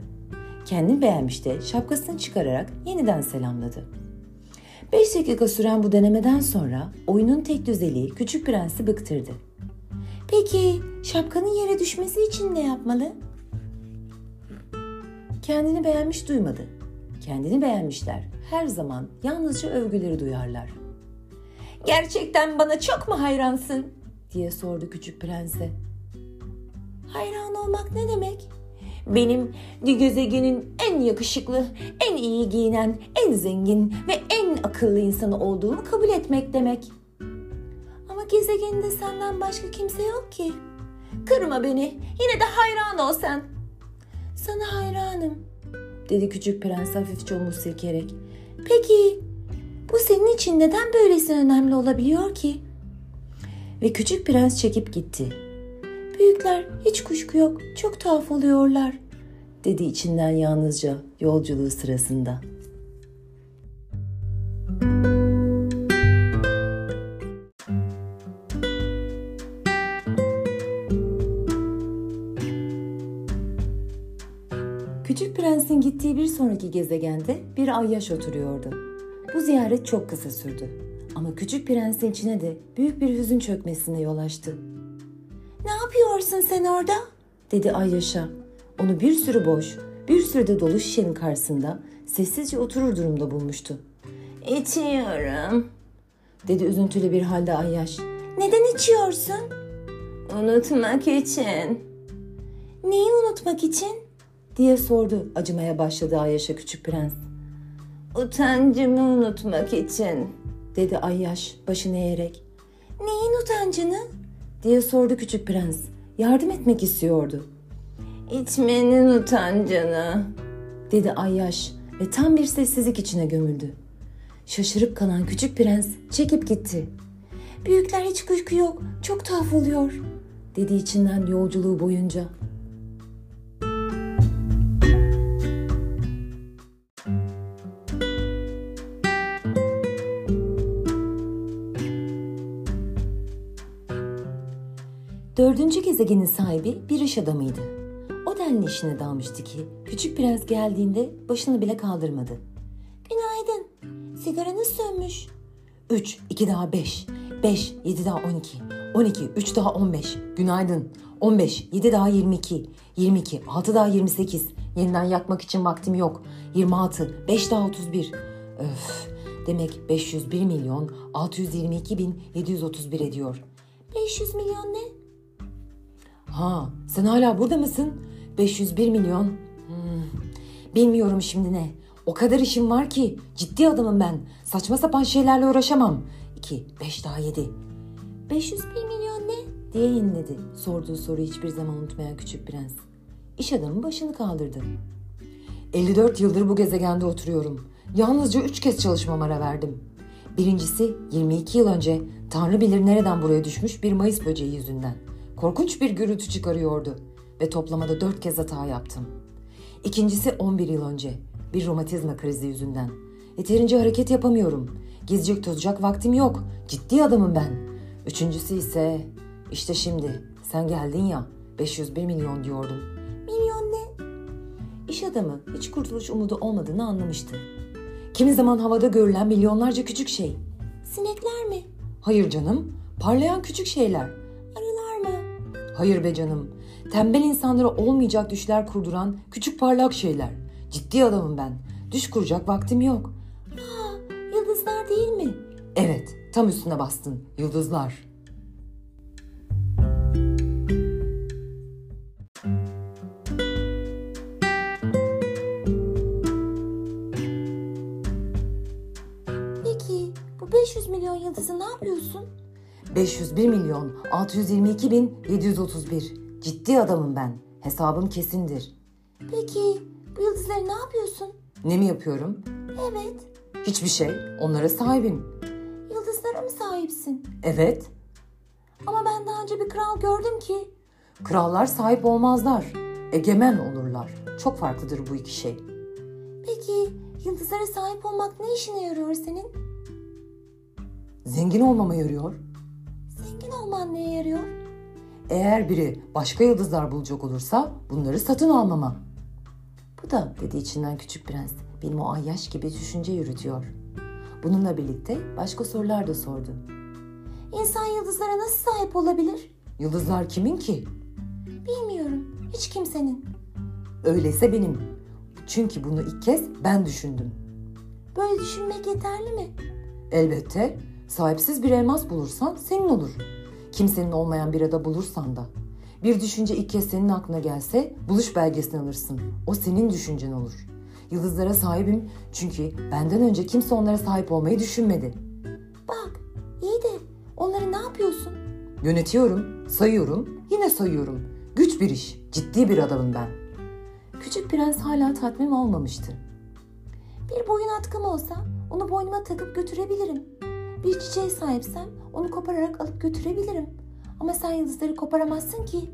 Kendini beğenmiş de şapkasını çıkararak yeniden selamladı. Beş dakika süren bu denemeden sonra oyunun tek düzeliği küçük prensi bıktırdı. Peki şapkanın yere düşmesi için ne yapmalı? Kendini beğenmiş duymadı. Kendini beğenmişler her zaman yalnızca övgüleri duyarlar. Gerçekten bana çok mu hayransın? diye sordu küçük prense. Hayran olmak ne demek? Benim gezegenin en yakışıklı, en iyi giyinen, en zengin ve en akıllı insanı olduğumu kabul etmek demek. Ama gezegeninde senden başka kimse yok ki. Kırma beni, yine de hayran ol sen. Sana hayranım, dedi küçük prens hafifçe omuz silkerek. Peki bu senin için neden böylesi önemli olabiliyor ki? Ve küçük prens çekip gitti. Büyükler hiç kuşku yok, çok tuhaf oluyorlar, dedi içinden yalnızca yolculuğu sırasında. Gittiği bir sonraki gezegende bir ayyaş oturuyordu. Bu ziyaret çok kısa sürdü. Ama küçük prensin içine de büyük bir hüzün çökmesine yol açtı. Ne yapıyorsun sen orada? dedi Ayyaş'a. Onu bir sürü boş, bir sürü de dolu şişenin karşısında sessizce oturur durumda bulmuştu. İçiyorum, dedi üzüntülü bir halde Ayyaş. Neden içiyorsun? Unutmak için. Neyi unutmak için? Diye sordu acımaya başladı Ayyaş'a küçük prens. Utancımı unutmak için. dedi Ayyaş başını eğerek. Neyin utancını? diye sordu küçük prens. Yardım etmek istiyordu. İçmenin utancını. dedi Ayyaş ve tam bir sessizlik içine gömüldü. Şaşırıp kalan küçük prens çekip gitti. Büyükler hiç kuşku yok, çok tuhaf oluyor, dedi içinden yolculuğu boyunca. Dördüncü gezegenin sahibi bir iş adamıydı. O denli işine dalmıştı ki küçük prens geldiğinde başını bile kaldırmadı. Günaydın, sigaranız sönmüş. 3, 2 daha 5, 5, 7 daha 12, 12, 3 daha 15, günaydın. 15, 7 daha 22, 22, 6 daha 28, yeniden yakmak için vaktim yok. 26, 5 daha 31. Öf, demek 501 milyon 622 bin 731 ediyor. 500 milyon ne? Ha, sen hala burada mısın? 501 milyon. Hmm, bilmiyorum şimdi ne. O kadar işim var ki. Ciddi adamım ben. Saçma sapan şeylerle uğraşamam. 2, 5 daha 7. 501 milyon ne? diye inledi. Sorduğu soruyu hiçbir zaman unutmayan küçük prens. İş adamı başını kaldırdı. 54 yıldır bu gezegende oturuyorum. Yalnızca 3 kez çalışmama ara verdim. Birincisi 22 yıl önce Tanrı bilir nereden buraya düşmüş bir Mayıs böceği yüzünden. Korkunç bir gürültü çıkarıyordu ve toplamada 4 kez hata yaptım. İkincisi 11 yıl önce bir romatizma krizi yüzünden. Yeterince hareket yapamıyorum. Gezecek tozacak vaktim yok. Ciddi adamım ben. Üçüncüsü ise işte şimdi sen geldin ya 501 milyon diyordum. Milyon ne? İş adamı hiç kurtuluş umudu olmadığını anlamıştı. Kimi zaman havada görülen milyonlarca küçük şey. Sinekler mi? Hayır canım, parlayan küçük şeyler. Hayır be canım. Tembel insanlara olmayacak düşler kurduran küçük parlak şeyler. Ciddi adamım ben. Düş kuracak vaktim yok. Ha, yıldızlar değil mi? Evet, tam üstüne bastın. Yıldızlar. Peki bu 500 milyon yıldızı ne yapıyorsun? 501 milyon 622 bin 731. Ciddi adamım ben. Hesabım kesindir. Peki bu yıldızları ne yapıyorsun? Ne mi yapıyorum? Evet, Hiçbir şey. Onlara sahibim. yıldızlara mı sahipsin? Evet. Ama ben daha önce bir kral gördüm ki. Krallar sahip olmazlar. Egemen olurlar. Çok farklıdır bu iki şey. Peki yıldızlara sahip olmak ne işine yarıyor senin? Zengin olmama yarıyor. Zengin olman neye yarıyor? Eğer biri başka yıldızlar bulacak olursa bunları satın almama. Bu da dedi içinden küçük prens. Benim o ayyaş gibi düşünce yürütüyor. Bununla birlikte başka sorular da sordu. İnsan yıldızlara nasıl sahip olabilir? Yıldızlar kimin ki? Bilmiyorum. Hiç kimsenin. Öyleyse benim. Çünkü bunu ilk kez ben düşündüm. Böyle düşünmek yeterli mi? Elbette sahipsiz bir elmas bulursan senin olur. Kimsenin olmayan bir ada bulursan da. Bir düşünce ilk kez senin aklına gelse buluş belgesini alırsın. O senin düşüncen olur. Yıldızlara sahibim çünkü benden önce kimse onlara sahip olmayı düşünmedi. Bak, iyi de onları ne yapıyorsun? Yönetiyorum, sayıyorum, yine sayıyorum. Güç bir iş, ciddi bir adamım ben. Küçük prens hala tatmin olmamıştı. Bir boyun atkım olsa onu boynuma takıp götürebilirim. Bir çiçeğe sahipsem onu kopararak alıp götürebilirim. Ama sen yıldızları koparamazsın ki.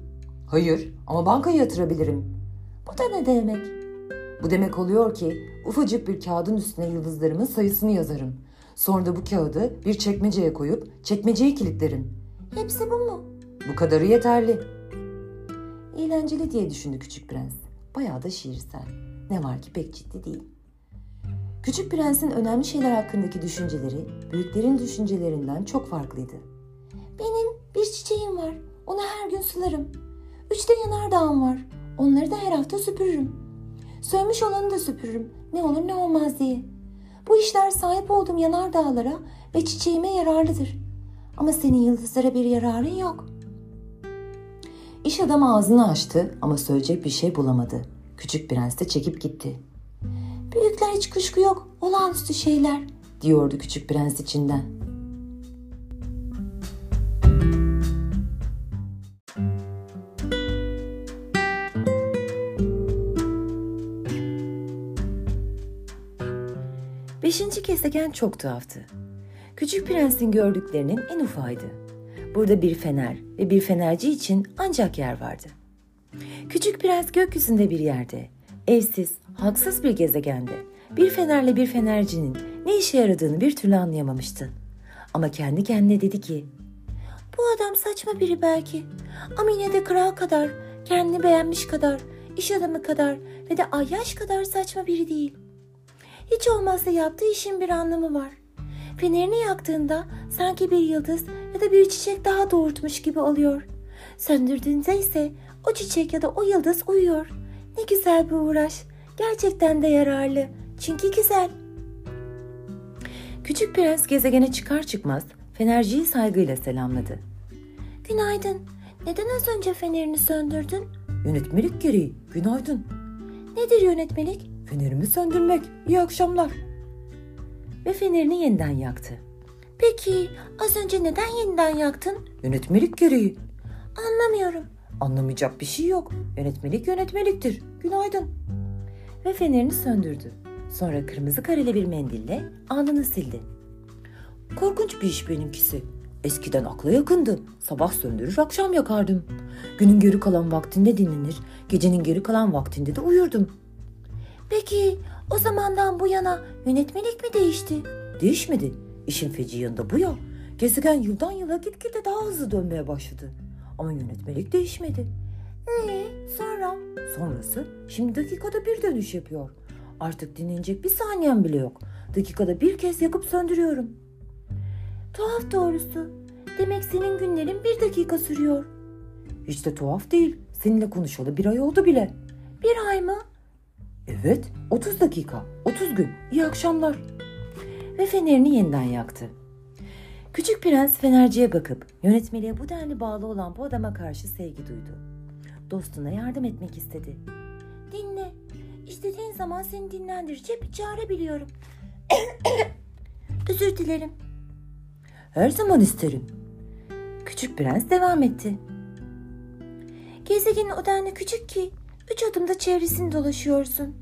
Hayır ama bankaya yatırabilirim. Bu da ne demek? Bu demek oluyor ki ufacık bir kağıdın üstüne yıldızlarımın sayısını yazarım. Sonra da bu kağıdı bir çekmeceye koyup çekmeceyi kilitlerim. Hepsi bu mu? Bu kadarı yeterli. Eğlenceli diye düşündü küçük prens. Bayağı da şiirsel. Ne var ki pek ciddi değil. Küçük prensin önemli şeyler hakkındaki düşünceleri büyüklerin düşüncelerinden çok farklıydı. Benim bir çiçeğim var. Onu her gün sularım. Üç de yanardağım var. Onları da her hafta süpürürüm. Sönmüş olanı da süpürürüm. Ne olur ne olmaz diye. Bu işler sahip olduğum yanardağlara ve çiçeğime yararlıdır. Ama senin yıldızlara bir yararın yok. İş adamı ağzını açtı ama söyleyecek bir şey bulamadı. Küçük prens de çekip gitti. Büyükler hiç kuşku yok. Olağanüstü şeyler. Diyordu küçük prens içinden. Beşinci gezegen çok tuhaftı. Küçük prensin gördüklerinin en ufağıydı. Burada bir fener ve bir fenerci için ancak yer vardı. Küçük prens gökyüzünde bir yerde, evsiz, haksız bir gezegende, bir fenerle bir fenercinin ne işe yaradığını bir türlü anlayamamıştı. Ama kendi kendine dedi ki, Bu adam saçma biri belki. Ama yine de kral kadar, kendini beğenmiş kadar, iş adamı kadar ve de ayyaş kadar saçma biri değil. Hiç olmazsa yaptığı işin bir anlamı var. Fenerini yaktığında sanki bir yıldız ya da bir çiçek daha doğurtmuş gibi oluyor. Söndürdüğünde ise o çiçek ya da o yıldız uyuyor. Ne güzel bir uğraş. Gerçekten de yararlı. Çünkü güzel. Küçük prens gezegene çıkar çıkmaz fenerciyi saygıyla selamladı. Günaydın. Neden az önce fenerini söndürdün? Yönetmelik gereği günaydın. Nedir yönetmelik? Fenerimi söndürmek. İyi akşamlar. Ve fenerini yeniden yaktı. Peki az önce neden yeniden yaktın? Yönetmelik gereği. Anlamıyorum. Anlamayacak bir şey yok. Yönetmelik yönetmeliktir. Günaydın. Ve fenerini söndürdü. Sonra kırmızı kareli bir mendille alnını sildi. Korkunç bir iş benimkisi. Eskiden akla yakındı. Sabah söndürür akşam yakardım. Günün geri kalan vaktinde dinlenir, gecenin geri kalan vaktinde de uyurdum. Peki o zamandan bu yana yönetmelik mi değişti? Değişmedi. İşin feci yanında bu ya. Gezegen yıldan yıla gitgide daha hızlı dönmeye başladı. Ama yönetmelik değişmedi. Ee, sonra? Sonrası şimdi dakikada bir dönüş yapıyor. Artık dinlenecek bir saniyem bile yok. Dakikada bir kez yakıp söndürüyorum. Tuhaf doğrusu. Demek senin günlerin bir dakika sürüyor. Hiç de tuhaf değil. Seninle konuşalı bir ay oldu bile. Bir ay mı? Evet, 30 dakika, 30 gün. İyi akşamlar. Ve fenerini yeniden yaktı. Küçük prens fenerciye bakıp yönetmeliğe bu denli bağlı olan bu adama karşı sevgi duydu. Dostuna yardım etmek istedi. Dinle. İstediğin zaman seni dinlendirecek bir çare biliyorum. Özür dilerim. Her zaman isterim. Küçük prens devam etti. Gezegenin o denli küçük ki üç adımda çevresini dolaşıyorsun.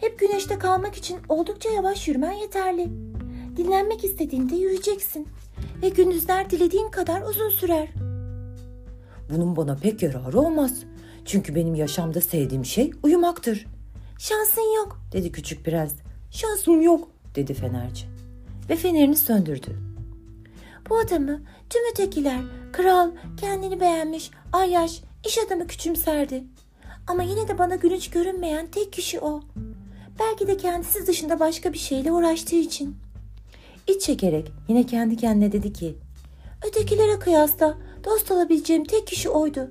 Hep güneşte kalmak için oldukça yavaş yürümen yeterli. Dinlenmek istediğinde yürüyeceksin. Ve gündüzler dilediğin kadar uzun sürer. Bunun bana pek yararı olmaz. Çünkü benim yaşamda sevdiğim şey uyumaktır. Şansın yok. Dedi küçük prens. Şansım yok. Dedi fenerci. Ve fenerini söndürdü. Bu adamı tüm ötekiler, kral, kendini beğenmiş, ayyaş, iş adamı küçümserdi. Ama yine de bana gülünç görünmeyen tek kişi o. Belki de kendisi dışında başka bir şeyle uğraştığı için. İç çekerek yine kendi kendine dedi ki Ötekilere kıyasla dost olabileceğim tek kişi oydu.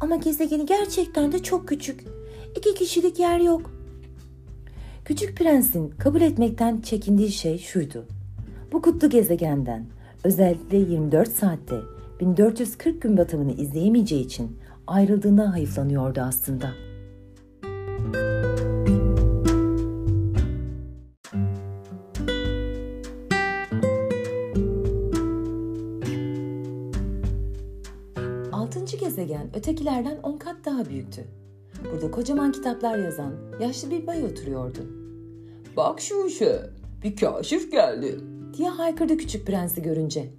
Ama gezegeni gerçekten de çok küçük. İki kişilik yer yok. Küçük prensin kabul etmekten çekindiği şey şuydu. Bu kutlu gezegenden özellikle 24 saatte 1440 gün batımını izleyemeyeceği için ayrıldığına hayıflanıyordu aslında. Altıncı gezegen ötekilerden on kat daha büyüktü. Burada kocaman kitaplar yazan yaşlı bir bay oturuyordu. Bak şu işe. Bir kaşif geldi. diye haykırdı küçük prensi görünce.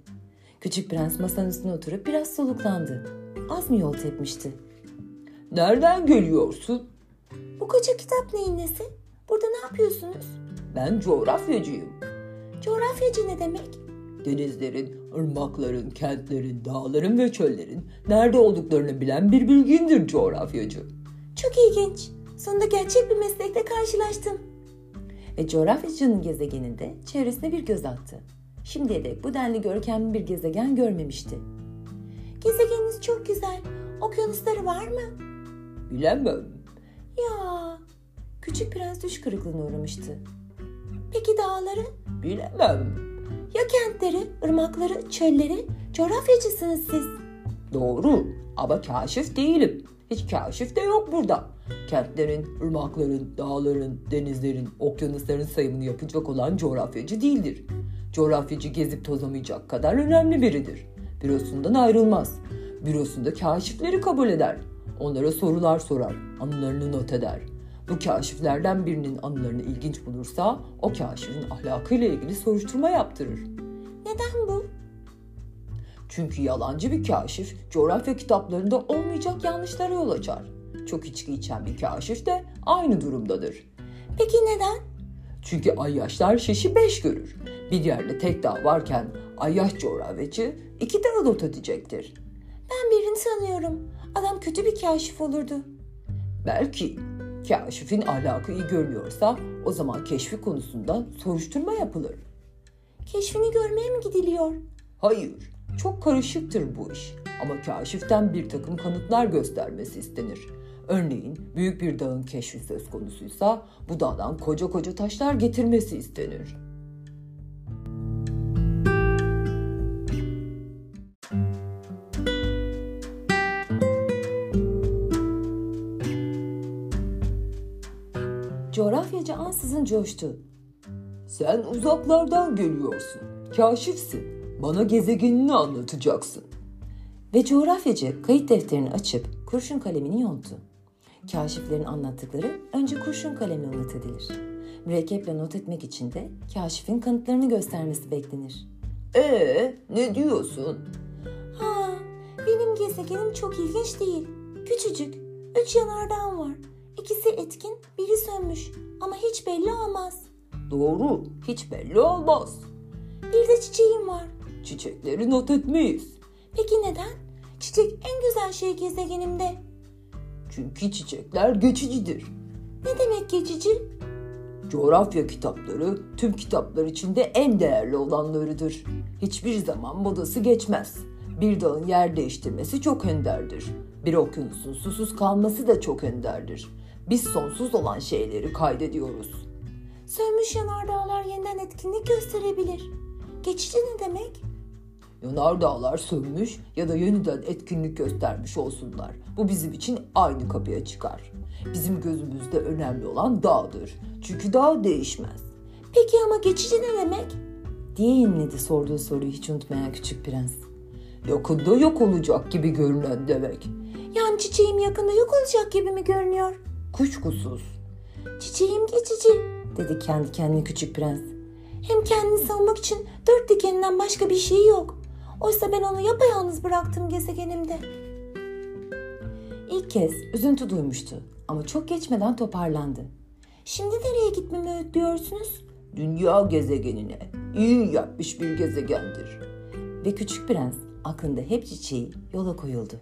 Küçük prens masanın üstüne oturup biraz soluklandı. Az mı yol tepmişti? Nereden geliyorsun? Bu koca kitap neyin nesi? Burada ne yapıyorsunuz? Ben coğrafyacıyım. Coğrafyacı ne demek? Denizlerin, ırmakların, kentlerin, dağların ve çöllerin nerede olduklarını bilen bir bilgindir coğrafyacı. Çok ilginç. Sonunda gerçek bir meslekle karşılaştım. Ve coğrafyacının gezegeninde çevresine bir göz attı. Şimdiye dek bu denli görkemli bir gezegen görmemişti. Gezegeniniz çok güzel. Okyanusları var mı? Bilemem. Ya. Küçük prens düş kırıklığına uğramıştı. Peki dağları? Bilemem. Ya kentleri, ırmakları, çölleri? Coğrafyacısınız siz. Doğru ama kaşif değilim. Hiç kaşif de yok burada. Kentlerin, ırmakların, dağların, denizlerin, okyanusların sayımını yapacak olan coğrafyacı değildir. Coğrafyacı gezip tozamayacak kadar önemli biridir. Bürosundan ayrılmaz. Bürosunda kaşifleri kabul eder. Onlara sorular sorar, anılarını not eder. Bu kaşiflerden birinin anılarını ilginç bulursa o kaşifin ahlakıyla ilgili soruşturma yaptırır. Neden bu? Çünkü yalancı bir kaşif coğrafya kitaplarında olmayacak yanlışlara yol açar. Çok içki içen bir kaşif de aynı durumdadır. Peki neden? Çünkü ayyaşlar şişi beş görür. Bir yerde tek dağ varken ayyaş coğrafyacı iki dağı not edecektir. Ben birini tanıyorum. Adam kötü bir kaşif olurdu. Belki kaşifin ahlakı iyi görünüyorsa o zaman keşfi konusunda soruşturma yapılır. Keşfini görmeye mi gidiliyor? Hayır, çok karışıktır bu iş. Ama kaşiften bir takım kanıtlar göstermesi istenir. Örneğin büyük bir dağın keşfi söz konusuysa bu dağdan koca koca taşlar getirmesi istenir. Coğrafyacı ansızın coştu. Sen uzaklardan geliyorsun. Kaşifsin. Bana gezegenini anlatacaksın. Ve coğrafyacı kayıt defterini açıp kurşun kalemini yontu. Kaşiflerin anlattıkları önce kurşun kalemle not edilir. Mürekkeple not etmek için de kaşifin kanıtlarını göstermesi beklenir. Ee, ne diyorsun? Ha, benim gezegenim çok ilginç değil. Küçücük. Üç yanardağım var. İkisi etkin, biri sönmüş. Ama hiç belli olmaz. Doğru, hiç belli olmaz. Bir de çiçeğim var. Çiçekleri not etmeyiz. Peki neden? Çiçek en güzel şey gezegenimde. Çünkü çiçekler geçicidir. Ne demek geçici? Coğrafya kitapları tüm kitaplar içinde en değerli olanlarıdır. Hiçbir zaman modası geçmez. Bir dağın yer değiştirmesi çok enderdir. Bir okyanusun susuz kalması da çok enderdir. Biz sonsuz olan şeyleri kaydediyoruz. Sönmüş yanardağlar yeniden etkinlik gösterebilir. Geçici ne demek? Yanardağlar sönmüş ya da yeniden etkinlik göstermiş olsunlar. Bu bizim için aynı kapıya çıkar. Bizim gözümüzde önemli olan dağdır. Çünkü dağ değişmez. Peki ama geçici ne demek? diye yeniledi sorduğu soruyu hiç unutmayan küçük prens. Yakında yok olacak gibi görünen demek. Yani çiçeğim yakında yok olacak gibi mi görünüyor? Kuşkusuz. Çiçeğim geçici. Dedi kendi kendine küçük prens. Hem kendini savunmak için dört dikeninden başka bir şey yok. Oysa ben onu yapayalnız bıraktım gezegenimde. İlk kez üzüntü duymuştu ama çok geçmeden toparlandı. Şimdi nereye gitmemi öğütlüyorsunuz? Dünya gezegenine. İyi yapmış bir gezegendir. Ve küçük prens aklında hep çiçeği yola koyuldu.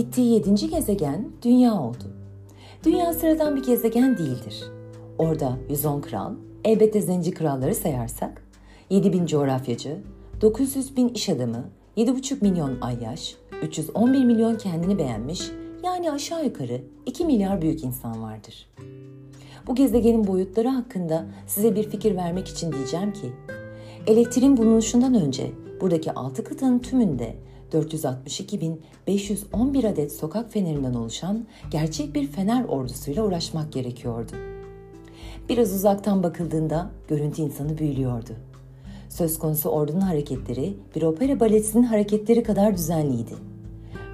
Gittiği yedinci gezegen Dünya oldu. Dünya sıradan bir gezegen değildir. Orada 110 kral, elbette zenci kralları sayarsak, 7000 coğrafyacı, 900 bin iş adamı, 7,5 milyon ayyaş, 311 milyon kendini beğenmiş, yani aşağı yukarı 2 milyar büyük insan vardır. Bu gezegenin boyutları hakkında size bir fikir vermek için diyeceğim ki, elektriğin bulunuşundan önce buradaki 6 kıtanın tümünde 462.511 adet sokak fenerinden oluşan gerçek bir fener ordusuyla uğraşmak gerekiyordu. Biraz uzaktan bakıldığında görüntü insanı büyülüyordu. Söz konusu ordunun hareketleri bir opera baletinin hareketleri kadar düzenliydi.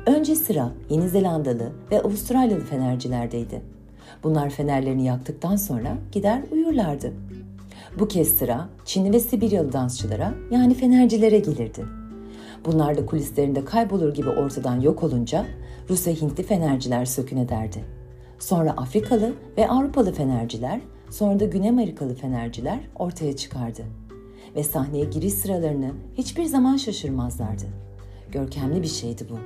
Önce sıra Yeni Zelandalı ve Avustralyalı fenercilerdeydi. Bunlar fenerlerini yaktıktan sonra gider uyurlardı. Bu kez sıra Çinli ve Sibiryalı dansçılara yani fenercilere gelirdi. Bunlar da kulislerinde kaybolur gibi ortadan yok olunca Rus ve Hintli fenerciler sökün ederdi. Sonra Afrikalı ve Avrupalı fenerciler, sonra da Güney Amerikalı fenerciler ortaya çıkardı. Ve sahneye giriş sıralarını hiçbir zaman şaşırmazlardı. Görkemli bir şeydi bu.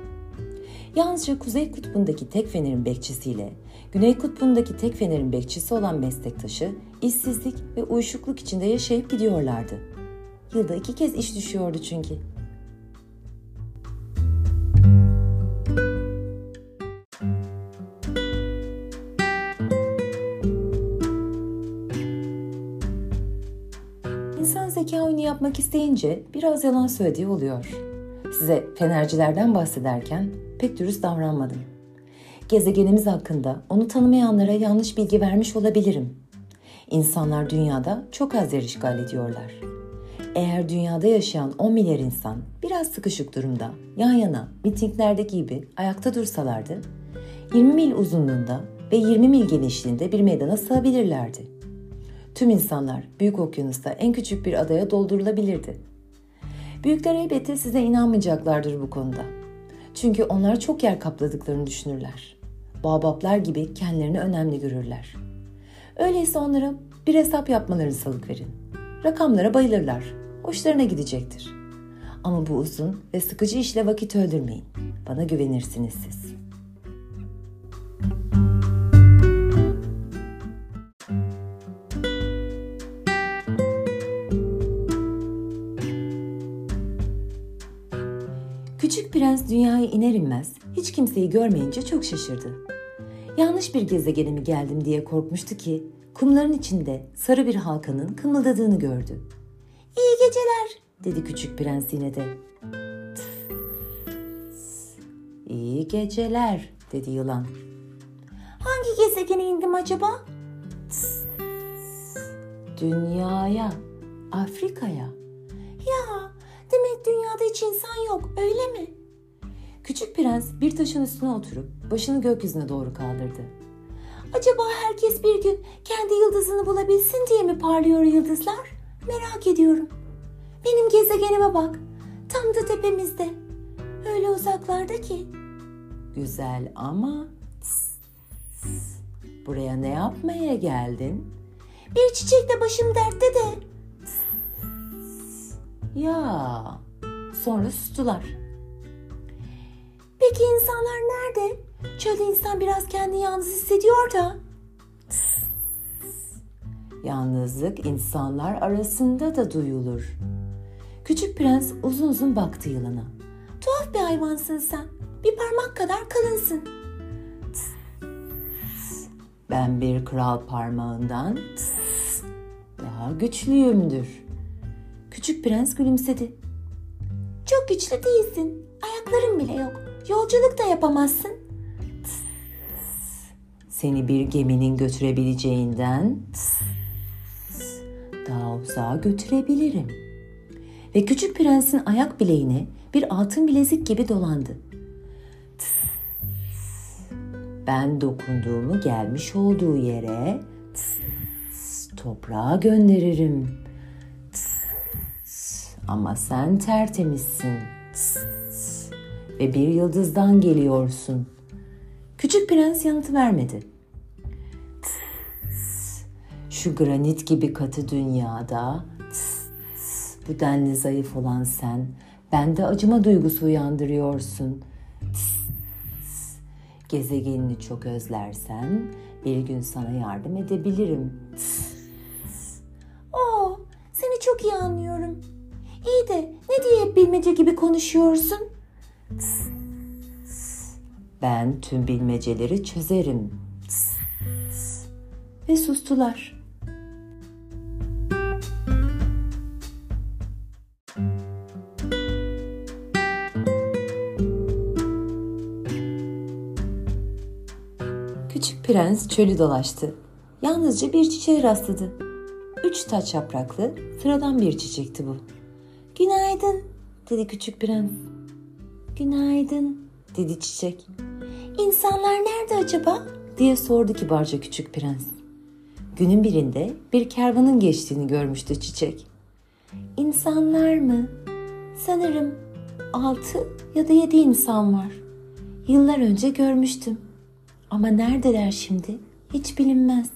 Yalnızca Kuzey Kutbu'ndaki tek fenerin bekçisiyle Güney Kutbu'ndaki tek fenerin bekçisi olan meslektaşı işsizlik ve uyuşukluk içinde yaşayıp gidiyorlardı. Yılda iki kez iş düşüyordu çünkü. Zeka oyunu yapmak isteyince biraz yalan söylediği oluyor. Size fenercilerden bahsederken pek dürüst davranmadım. Gezegenimiz hakkında onu tanımayanlara yanlış bilgi vermiş olabilirim. İnsanlar dünyada çok az yer işgal ediyorlar. Eğer dünyada yaşayan 10 milyar insan biraz sıkışık durumda, yan yana, mitinglerdeki gibi ayakta dursalardı, 20 mil uzunluğunda ve 20 mil genişliğinde bir meydana sığabilirlerdi. Tüm insanlar büyük okyanusta en küçük bir adaya doldurulabilirdi. Büyükler elbette size inanmayacaklardır bu konuda. Çünkü onlar çok yer kapladıklarını düşünürler. Babaplar gibi kendilerini önemli görürler. Öyleyse onlara bir hesap yapmalarını salık verin. Rakamlara bayılırlar. Hoşlarına gidecektir. Ama bu uzun ve sıkıcı işle vakit öldürmeyin. Bana güvenirsiniz siz. Prens dünyaya iner inmez hiç kimseyi görmeyince çok şaşırdı. Yanlış bir gezegene mi geldim diye korkmuştu ki kumların içinde sarı bir halkanın kımıldadığını gördü. İyi geceler. Dedi küçük prens yine de. İyi geceler dedi yılan. Hangi gezegene indim acaba? Dünyaya, Afrika'ya. Ya demek dünyada hiç insan yok öyle mi? Küçük prens bir taşın üstüne oturup başını gökyüzüne doğru kaldırdı. Acaba herkes bir gün kendi yıldızını bulabilsin diye mi parlıyor yıldızlar? Merak ediyorum. Benim gezegenime bak. Tam da tepemizde. Öyle uzaklarda ki. Güzel ama buraya ne yapmaya geldin? Bir çiçekle başım dertte de. Ya. Sonra sustular. Peki insanlar nerede? Çölde insan biraz kendini yalnız hissediyor da. Yalnızlık insanlar arasında da duyulur. Küçük prens uzun uzun baktı yılana. Tuhaf bir hayvansın sen. Bir parmak kadar kalınsın. Ben bir kral parmağından daha güçlüyümdür. Küçük prens gülümsedi. Çok güçlü değilsin. Ayakların bile yok. Yolculuk da yapamazsın. Seni bir geminin götürebileceğinden daha uzağa götürebilirim. Ve küçük prensin ayak bileğine bir altın bilezik gibi dolandı. Ben dokunduğumu gelmiş olduğu yere toprağa gönderirim. Ama sen tertemizsin. Ve bir yıldızdan geliyorsun. Küçük prens yanıt vermedi. Şu granit gibi katı dünyada bu denli zayıf olan sen bende acıma duygusu uyandırıyorsun. Gezegenini çok özlersen bir gün sana yardım edebilirim. Oo, seni çok iyi anlıyorum. İyi de ne diye hep bilmece gibi konuşuyorsun? Ben tüm bilmeceleri çözerim. Ve sustular. Küçük prens çölü dolaştı. Yalnızca bir çiçeğe rastladı. Üç taç yapraklı, sıradan bir çiçekti bu. Günaydın, dedi küçük prens. Günaydın, dedi çiçek. İnsanlar nerede acaba? diye sordu kibarca küçük prens. Günün birinde bir kervanın geçtiğini görmüştü çiçek. İnsanlar mı? Sanırım altı ya da yedi insan var. Yıllar önce görmüştüm. Ama neredeler şimdi hiç bilinmez.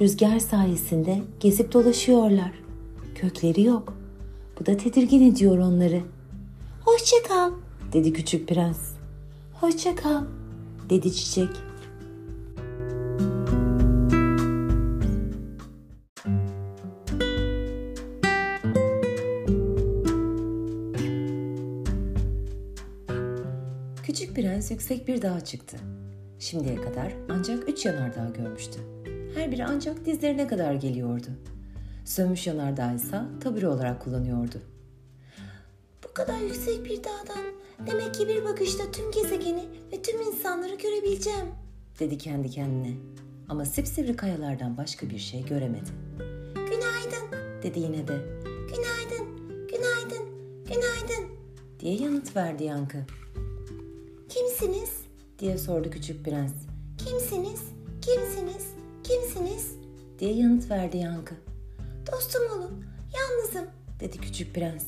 Rüzgar sayesinde gezip dolaşıyorlar. Kökleri yok. Bu da tedirgin ediyor onları. Hoşça kal, dedi küçük prens. hoşça kal. Dedi çiçek. Küçük prens yüksek bir dağa çıktı. Şimdiye kadar ancak üç yanardağ görmüştü. Her biri ancak dizlerine kadar geliyordu. Sönmüş yanardağ ise tabure olarak kullanıyordu. Bu kadar yüksek bir dağdan demek ki bir bakışta tüm gezegeni ve tüm insanları görebileceğim. dedi kendi kendine. Ama sipsivri kayalardan başka bir şey göremedi. Günaydın, Dedi yine de günaydın, günaydın, günaydın. diye yanıt verdi yankı. Kimsiniz? Diye sordu küçük prens. Kimsiniz? Kimsiniz? Kimsiniz? Diye yanıt verdi yankı. Dostum olun. Yalnızım. Dedi küçük prens.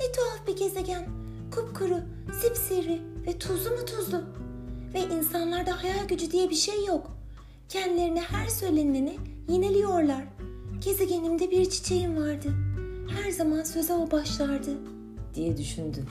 Ne tuhaf bir gezegen. Kupkuru, sipsivri ve tuzlu mu tuzlu. Ve insanlarda hayal gücü diye bir şey yok. Kendilerine her söyleneni yineliyorlar. Gezegenimde bir çiçeğim vardı. Her zaman söze o başlardı. Diye düşündü.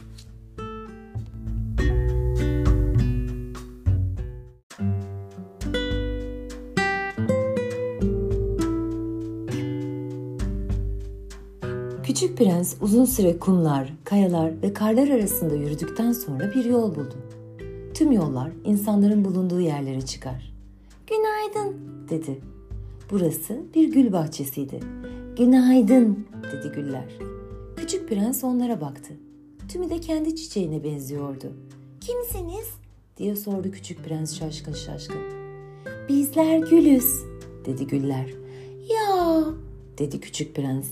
Küçük prens uzun süre kumlar, kayalar ve karlar arasında yürüdükten sonra bir yol buldu. Tüm yollar insanların bulunduğu yerlere çıkar. Günaydın. dedi. Burası bir gül bahçesiydi. Günaydın dedi güller. Küçük prens onlara baktı. Tümü de kendi çiçeğine benziyordu. Kimsiniz? diye sordu küçük prens şaşkın şaşkın. Bizler gülüz. Dedi güller. Ya Dedi küçük prens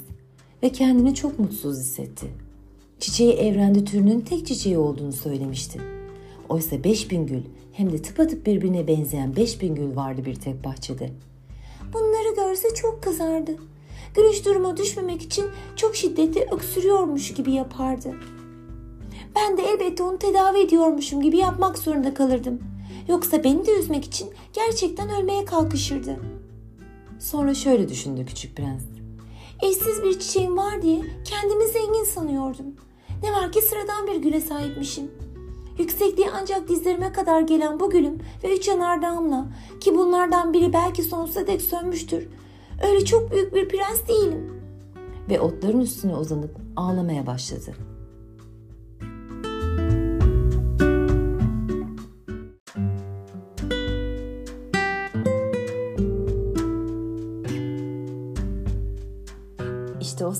ve kendini çok mutsuz hissetti. Çiçeği evrende türünün tek çiçeği olduğunu söylemişti. Oysa 5000 gül hem de tıpatıp birbirine benzeyen 5000 gül vardı bir tek bahçede. bunları görse çok kızardı. Gülüş duruma düşmemek için çok şiddetli öksürüyormuş gibi yapardı. Ben de elbette onu tedavi ediyormuşum gibi yapmak zorunda kalırdım. Yoksa beni de üzmek için gerçekten ölmeye kalkışırdı. Sonra şöyle düşündü küçük prens. Eşsiz bir çiçeğim var diye kendimi zengin sanıyordum. Ne var ki sıradan bir güle sahipmişim. Yüksekliği ancak dizlerime kadar gelen bu gülüm ve üç yanardağımla ki bunlardan biri belki sonsuza dek sönmüştür. Öyle çok büyük bir prens değilim. Ve otların üstüne uzanıp ağlamaya başladı.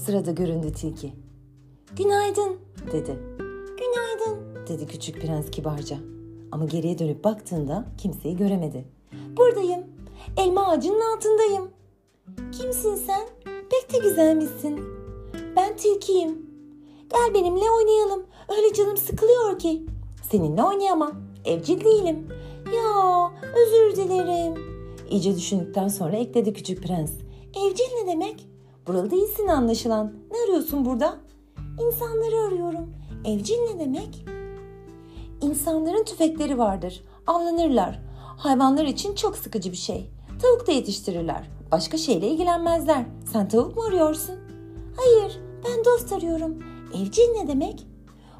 Sırada göründü tilki. Günaydın, Dedi. günaydın dedi küçük prens kibarca. Ama geriye dönüp baktığında kimseyi göremedi. Buradayım. Elma ağacının altındayım. Kimsin sen? Pek de güzelmişsin. Ben tilkiyim. Gel benimle oynayalım. Öyle canım sıkılıyor ki. Seninle oynayamam. Evcil değilim. Ya özür dilerim. İyice düşündükten sonra ekledi küçük prens. Evcil ne demek? Buralı değilsin anlaşılan. Ne arıyorsun burada? İnsanları arıyorum. Evcil ne demek? İnsanların tüfekleri vardır. Avlanırlar. Hayvanlar için çok sıkıcı bir şey. Tavuk da yetiştirirler. Başka şeyle ilgilenmezler. Sen tavuk mu arıyorsun? Hayır, ben dost arıyorum. Evcil ne demek?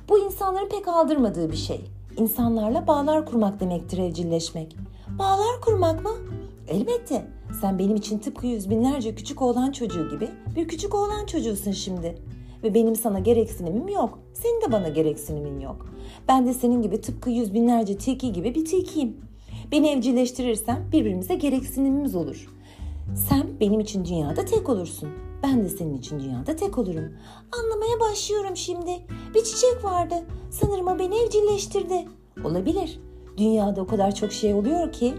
Bu insanların pek aldırmadığı bir şey. İnsanlarla bağlar kurmak demektir evcilleşmek. Bağlar kurmak mı? Elbette. Sen benim için tıpkı yüz binlerce küçük oğlan çocuğu gibi bir küçük oğlan çocuğusun şimdi. Ve benim sana gereksinimim yok. Senin de bana gereksinimin yok. Ben de senin gibi tıpkı yüz binlerce tilki gibi bir tilkiyim. Beni evcilleştirirsen birbirimize gereksinimimiz olur. Sen benim için dünyada tek olursun. Ben de senin için dünyada tek olurum. Anlamaya başlıyorum şimdi. Bir çiçek vardı. Sanırım o beni evcilleştirdi. Olabilir. Dünyada o kadar çok şey oluyor ki.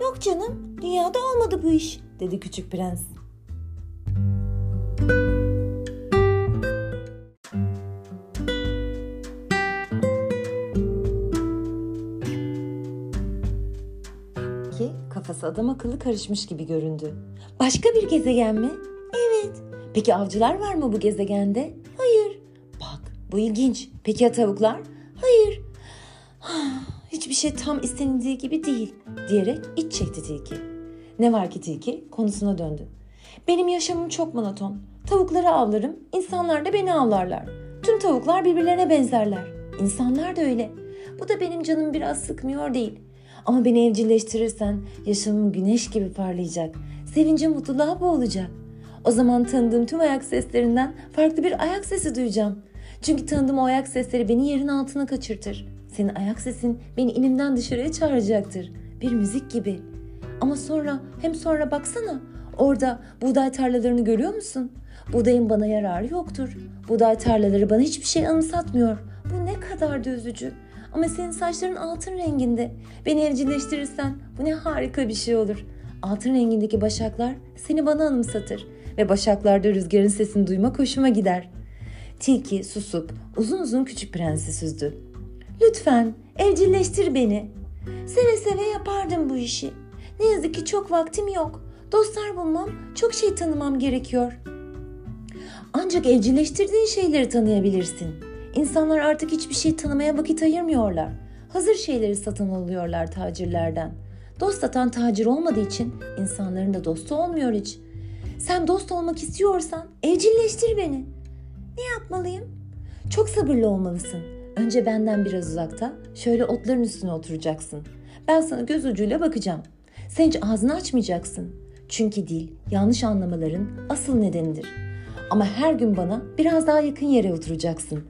Yok canım, dünyada olmadı bu iş, dedi küçük prens. Ki kafası adam akıllı karışmış gibi göründü. Başka bir gezegen mi? Evet. Peki avcılar var mı bu gezegende? Hayır. Bak bu ilginç. Peki ya tavuklar? Hayır. Hiçbir şey tam istenildiği gibi değil diyerek iç çekti tilki. Ne var ki tilki konusuna döndü. Benim yaşamım çok monoton. Tavukları avlarım, insanlar da beni avlarlar. Tüm tavuklar birbirlerine benzerler. İnsanlar da öyle. Bu da benim canımı biraz sıkmıyor değil. Ama beni evcilleştirirsen yaşamım güneş gibi parlayacak. Sevincim mutluluğa boğulacak. O zaman tanıdığım tüm ayak seslerinden farklı bir ayak sesi duyacağım. Çünkü tanıdığım o ayak sesleri beni yerin altına kaçırtır. Senin ayak sesin beni inimden dışarıya çağıracaktır. Bir müzik gibi. Ama sonra hem sonra baksana orada buğday tarlalarını görüyor musun? Buğdayın bana yararı yoktur. Buğday tarlaları bana hiçbir şey anımsatmıyor. Bu ne kadar da üzücü. Ama senin saçların altın renginde. Beni evcilleştirirsen bu ne harika bir şey olur. Altın rengindeki başaklar seni bana anımsatır. Ve başaklarda rüzgarın sesini duymak hoşuma gider. Tilki susup uzun uzun küçük prensi süzdü. Lütfen evcilleştir beni. Seve seve yapardım bu işi. Ne yazık ki çok vaktim yok. Dostlar bulmam, çok şey tanımam gerekiyor. Ancak evcilleştirdiğin şeyleri tanıyabilirsin. İnsanlar artık hiçbir şey tanımaya vakit ayırmıyorlar. Hazır şeyleri satın alıyorlar tacirlerden. Dost satan tacir olmadığı için insanların da dostu olmuyor hiç. Sen dost olmak istiyorsan evcilleştir beni. Ne yapmalıyım? Çok sabırlı olmalısın. Önce benden biraz uzakta şöyle otların üstüne oturacaksın. Ben sana göz ucuyla bakacağım. Sen hiç ağzını açmayacaksın. Çünkü dil yanlış anlamaların asıl nedenidir. Ama her gün bana biraz daha yakın yere oturacaksın.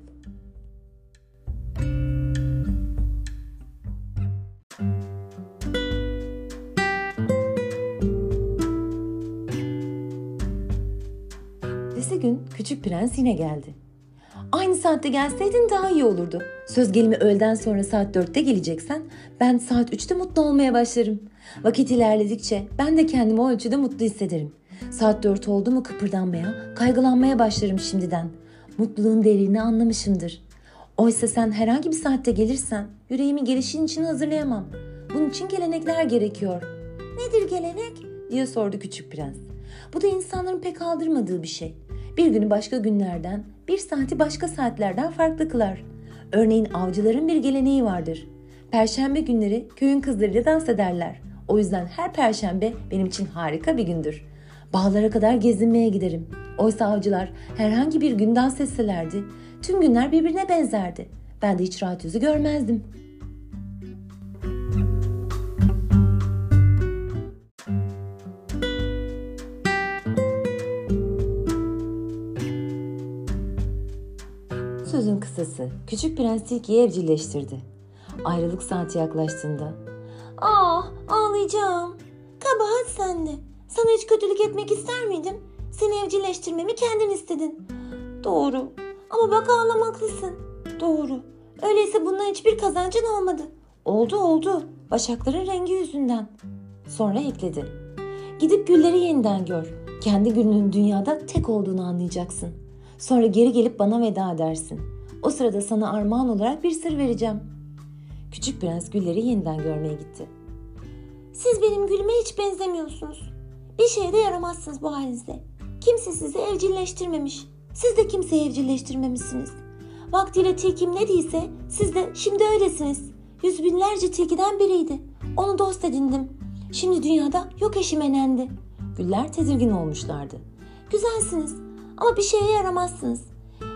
Ertesi gün küçük prens yine geldi. Aynı saatte gelseydin daha iyi olurdu. Söz gelimi öğleden sonra saat dörtte geleceksen ben saat üçte mutlu olmaya başlarım. Vakit ilerledikçe ben de kendimi o ölçüde mutlu hissederim. Saat dört oldu mu kıpırdanmaya, kaygılanmaya başlarım şimdiden. Mutluluğun değerini anlamışımdır. Oysa sen herhangi bir saatte gelirsen yüreğimi gelişin için hazırlayamam. Bunun için gelenekler gerekiyor. Nedir gelenek? diye sordu küçük prens. Bu da insanların pek aldırmadığı bir şey. Bir günü başka günlerden, bir saati başka saatlerden farklı kılar. Örneğin avcıların bir geleneği vardır. Perşembe günleri köyün kızlarıyla dans ederler. O yüzden her perşembe benim için harika bir gündür. Bağlara kadar gezinmeye giderim. Oysa avcılar herhangi bir gün dans etselerdi, tüm günler birbirine benzerdi. Ben de hiç rahat yüzü görmezdim. Kısası, küçük prens Tilki'yi evcilleştirdi. Ayrılık saati yaklaştığında Ah ağlayacağım. Kabahat sende. Sana hiç kötülük etmek ister miydim? Seni evcilleştirmemi kendin istedin. Doğru. Ama bak ağlamaklısın. Doğru. Öyleyse bundan hiçbir kazancın olmadı. Oldu oldu. Başakların rengi yüzünden. Sonra ekledi. Gidip gülleri yeniden gör. Kendi gülünün dünyada tek olduğunu anlayacaksın. Sonra geri gelip bana veda edersin. O sırada sana armağan olarak bir sır vereceğim. Küçük prens gülleri yeniden görmeye gitti. Siz benim gülüme hiç benzemiyorsunuz. Bir şeye de yaramazsınız bu halinizde. Kimse sizi evcilleştirmemiş. Siz de kimseyi evcilleştirmemişsiniz. Vaktiyle tilkim ne değilse siz de şimdi öylesiniz. Yüz binlerce tilkiden biriydi. Onu dost edindim. Şimdi dünyada yok eşim enendi. Güller tedirgin olmuşlardı. Güzelsiniz ama bir şeye yaramazsınız.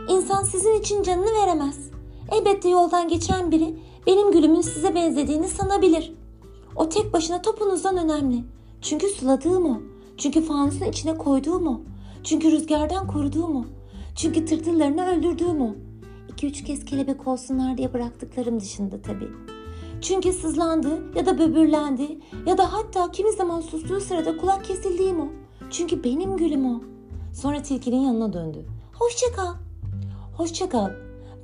İnsan sizin için canını veremez. Elbette yoldan geçen biri benim gülümün size benzediğini sanabilir. O tek başına topunuzdan önemli. Çünkü suladığım o. Çünkü fanusun içine koyduğum o. Çünkü rüzgardan koruduğum o. Çünkü tırtıllarını öldürdüğüm o. İki üç kez kelebek olsunlar diye bıraktıklarım dışında tabii. Çünkü sızlandı ya da böbürlendi ya da hatta kimi zaman sustuğu sırada kulak kesildiğim o. Çünkü benim gülüm o. Sonra tilkinin yanına döndü. Hoşça kal. Hoşça kal.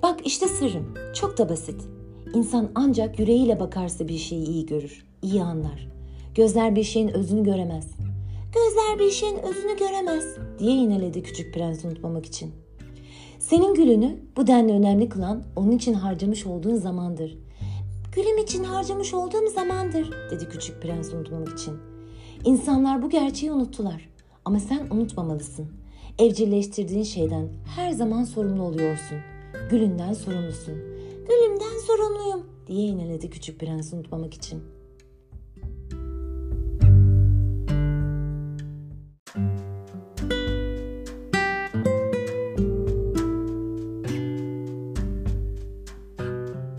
Bak işte sırrım. Çok da basit. İnsan ancak yüreğiyle bakarsa bir şeyi iyi görür, iyi anlar. Gözler bir şeyin özünü göremez. Gözler bir şeyin özünü göremez diye yineledi küçük prens unutmamak için. Senin gülünü bu denli önemli kılan onun için harcamış olduğun zamandır. Gülüm için harcamış olduğum zamandır dedi küçük prens unutmamak için. İnsanlar bu gerçeği unuttular ama sen unutmamalısın. Evcilleştirdiğin şeyden her zaman sorumlu oluyorsun. Gülünden sorumlusun. Gülümden sorumluyum diye ineledi küçük prens unutmamak için.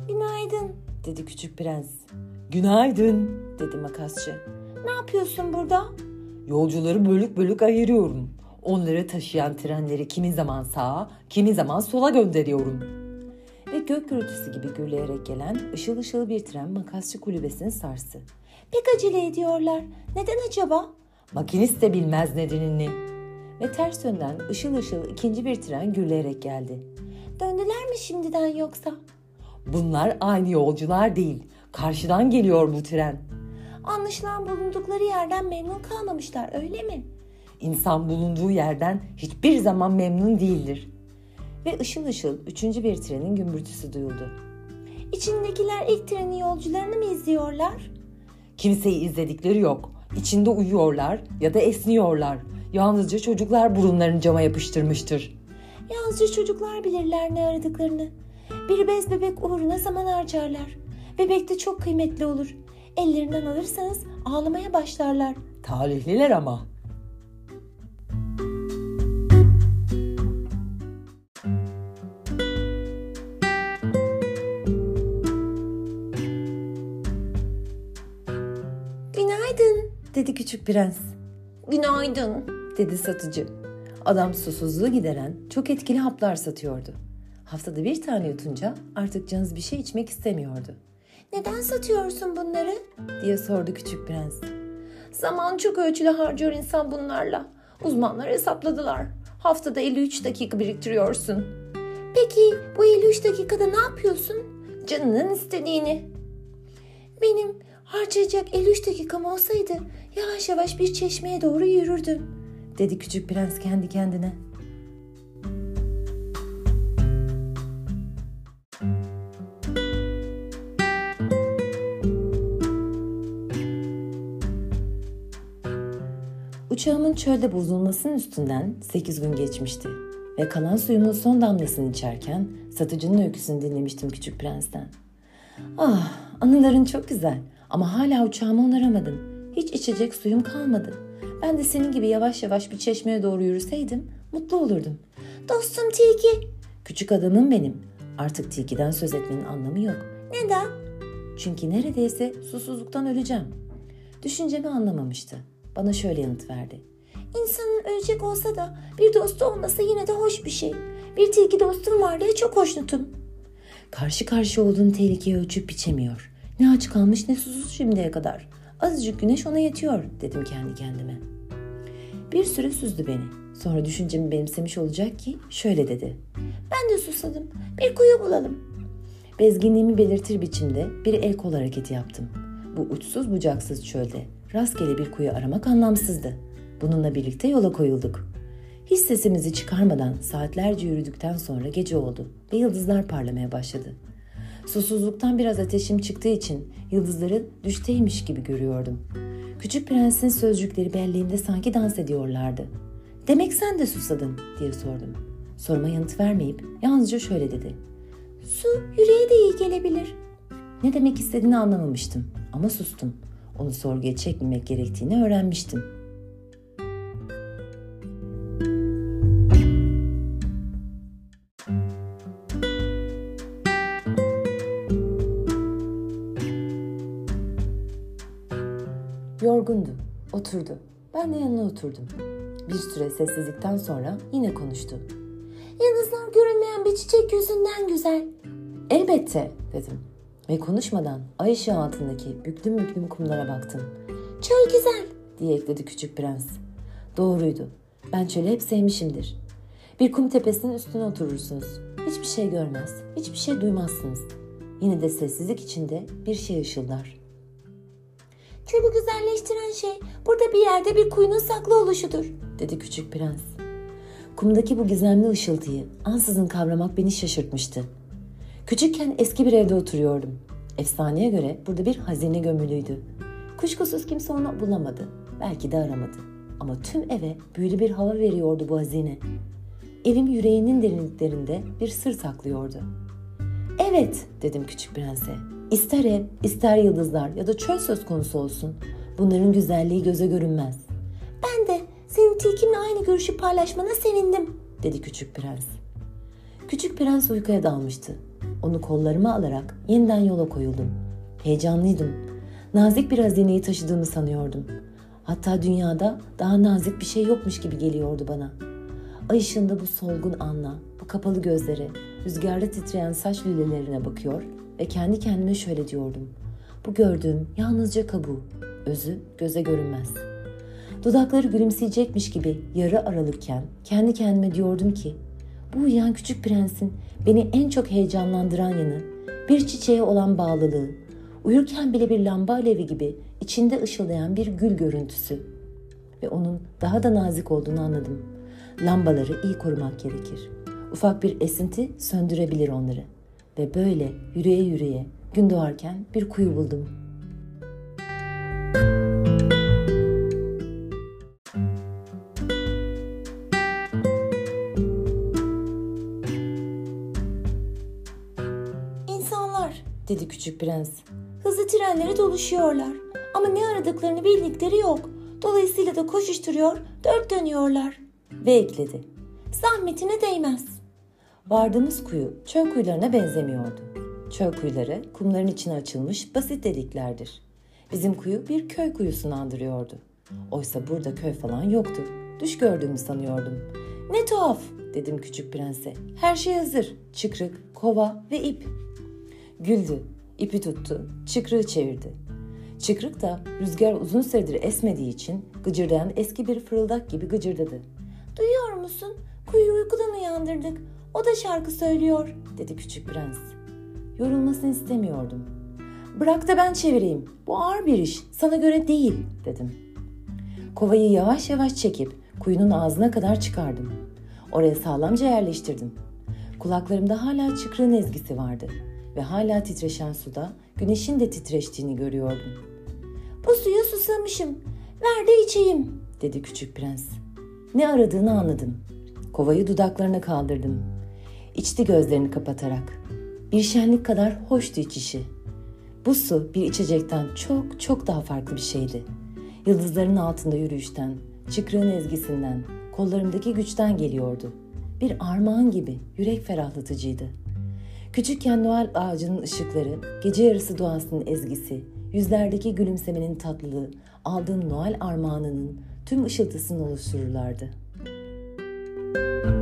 Günaydın dedi küçük prens. Günaydın. dedi makasçı. Ne yapıyorsun burada? Yolcuları bölük bölük ayırıyorum. Onları taşıyan trenleri kimi zaman sağa, kimi zaman sola gönderiyorum. Ve gök gürültüsü gibi gürleyerek gelen ışıl ışıl bir tren makasçı kulübesini sarstı. Pek acele ediyorlar. Neden acaba? Makinist de bilmez nedenini. Ve ters yönden ışıl ışıl ikinci bir tren gürleyerek geldi. Döndüler mi şimdiden yoksa? Bunlar aynı yolcular değil. Karşıdan geliyor bu tren. Anlaşılan bulundukları yerden memnun kalmamışlar öyle mi? İnsan bulunduğu yerden hiçbir zaman memnun değildir. Ve ışıl ışıl üçüncü bir trenin gümbürtüsü duyuldu. İçindekiler ilk trenin yolcularını mı izliyorlar? Kimseyi izledikleri yok. İçinde uyuyorlar ya da esniyorlar. Yalnızca çocuklar burunlarını cama yapıştırmıştır. Yalnızca çocuklar bilirler ne aradıklarını. Bir bez bebek uğruna zaman harcarlar. Bebek de çok kıymetli olur. Ellerinden alırsanız ağlamaya başlarlar. Talihliler ama. Dedi küçük prens. Günaydın. Dedi satıcı. Adam susuzluğu gideren çok etkili haplar satıyordu. Haftada bir tane yutunca artık canınız bir şey içmek istemiyordu. Neden satıyorsun bunları? Diye sordu küçük prens. Zaman çok ölçülü harcıyor insan bunlarla. Uzmanlar hesapladılar. Haftada 53 dakika biriktiriyorsun. Peki bu 53 dakikada ne yapıyorsun? Canının istediğini. Benim harcayacak 53 dakikam olsaydı yavaş yavaş bir çeşmeye doğru yürürdüm. Dedi küçük prens kendi kendine. Uçağımın çölde bozulmasının üstünden 8 gün geçmişti ve kalan suyumun son damlasını içerken satıcının öyküsünü dinlemiştim küçük prensten. Ah, anıların çok güzel ama hala uçağımı onaramadım. Hiç içecek suyum kalmadı. Ben de senin gibi yavaş yavaş bir çeşmeye doğru yürüseydim mutlu olurdum. Dostum Tilki. Küçük adamım benim. Artık tilkiden söz etmenin anlamı yok. Neden? Çünkü neredeyse susuzluktan öleceğim. Düşüncemi anlamamıştı. Bana şöyle yanıt verdi. İnsanın ölecek olsa da bir dostu olmasa yine de hoş bir şey. Bir tilki dostum var diye çok hoşnutum. Karşı karşı olduğun tehlikeyi ölçüp biçemiyor. Ne aç kalmış ne susuz şimdiye kadar. Azıcık güneş ona yetiyor dedim kendi kendime. Bir süre süzdü beni. Sonra düşüncemi benimsemiş olacak ki şöyle dedi. Ben de susadım. Bir kuyu bulalım. Bezginliğimi belirtir biçimde bir el kol hareketi yaptım. Bu uçsuz bucaksız çölde rastgele bir kuyu aramak anlamsızdı. Bununla birlikte yola koyulduk. Hiç sesimizi çıkarmadan saatlerce yürüdükten sonra gece oldu ve yıldızlar parlamaya başladı. Susuzluktan biraz ateşim çıktığı için yıldızları düşteymiş gibi görüyordum. Küçük prensin sözcükleri belleğimde sanki dans ediyorlardı. Demek sen de susadın diye sordum. Soruma yanıt vermeyip yalnızca şöyle dedi. Su yüreğe de iyi gelebilir. Ne demek istediğini anlamamıştım ama sustum. Onu sorguya çekmemek gerektiğini öğrenmiştim. Oturdu. Ben de yanına oturdum. Bir süre sessizlikten sonra yine konuştu. Yıldızlar görünmeyen bir çiçek yüzünden güzel. Elbette dedim ve konuşmadan ay ışığı altındaki büklüm büklüm kumlara baktım. Çöl güzel. diye ekledi küçük prens. Doğruydu. Ben çölü hep sevmişimdir. Bir kum tepesinin üstüne oturursunuz. Hiçbir şey görmez, hiçbir şey duymazsınız. Yine de sessizlik içinde bir şey ışıldar. Çölü güzelleştiren şey burada bir yerde bir kuyunun saklı oluşudur. dedi küçük prens. Kumdaki bu gizemli ışıltıyı ansızın kavramak beni şaşırtmıştı. Küçükken eski bir evde oturuyordum. Efsaneye göre burada bir hazine gömülüydü. Kuşkusuz kimse onu bulamadı. Belki de aramadı. Ama tüm eve büyülü bir hava veriyordu bu hazine. Evim yüreğinin derinliklerinde bir sır saklıyordu. Evet dedim küçük prense. İster ev, ister yıldızlar ya da çöl söz konusu olsun. Bunların güzelliği göze görünmez. Ben de senin tilkimle aynı görüşü paylaşmana sevindim. dedi küçük prens. Küçük prens uykuya dalmıştı. Onu kollarıma alarak yeniden yola koyuldum. Heyecanlıydım. Nazik bir hazineyi taşıdığımı sanıyordum. Hatta dünyada daha nazik bir şey yokmuş gibi geliyordu bana. Ay ışığında bu solgun anla, bu kapalı gözlere, rüzgarda titreyen saç lülelerine bakıyor ve kendi kendime şöyle diyordum. Bu gördüğüm yalnızca kabuğu, özü göze görünmez. Dudakları gülümseyecekmiş gibi yarı aralıkken kendi kendime diyordum ki bu uyuyan küçük prensin beni en çok heyecanlandıran yanı bir çiçeğe olan bağlılığı, uyurken bile bir lamba alevi gibi içinde ışıldayan bir gül görüntüsü. Ve onun daha da nazik olduğunu anladım. Lambaları iyi korumak gerekir. Ufak bir esinti söndürebilir onları. Ve böyle yürüye yürüye gün doğarken bir kuyu buldum. İnsanlar dedi küçük prens. hızlı trenlere doluşuyorlar. Ama ne aradıklarını bildikleri yok. Dolayısıyla da koşuşturuyor, dört dönüyorlar. Ve ekledi. Zahmetine değmez. Vardığımız kuyu çöl kuyularına benzemiyordu. Çöl kuyuları kumların içine açılmış basit deliklerdir. Bizim kuyu bir köy kuyusunu andırıyordu. Oysa burada köy falan yoktu. Düş gördüğümü sanıyordum. Ne tuhaf dedim küçük prense. Her şey hazır. Çıkrık, kova ve ip. Güldü. ipi tuttu. Çıkrığı çevirdi. Çıkrık da rüzgar uzun süredir esmediği için gıcırdayan eski bir fırıldak gibi gıcırdadı. Duyuyor musun? Kuyuyu uykudan uyandırdık. O da şarkı söylüyor. dedi küçük prens. Yorulmasını istemiyordum. Bırak da ben çevireyim. Bu ağır bir iş. Sana göre değil dedim. Kovayı yavaş yavaş çekip kuyunun ağzına kadar çıkardım. Oraya sağlamca yerleştirdim. Kulaklarımda hala çıkrığın ezgisi vardı ve hala titreşen suda güneşin de titreştiğini görüyordum. Bu suya susamışım. Ver de içeyim. dedi küçük prens. Ne aradığını anladım. Kovayı dudaklarına kaldırdım. İçti gözlerini kapatarak. Bir şenlik kadar hoştu içişi. Bu su bir içecekten çok çok daha farklı bir şeydi. Yıldızların altında yürüyüşten, çıkrığın ezgisinden, kollarımdaki güçten geliyordu. Bir armağan gibi yürek ferahlatıcıydı. Küçükken Noel ağacının ışıkları, gece yarısı doğasının ezgisi, yüzlerdeki gülümsemenin tatlılığı, aldığım Noel armağanının tüm ışıltısını oluştururlardı. Senin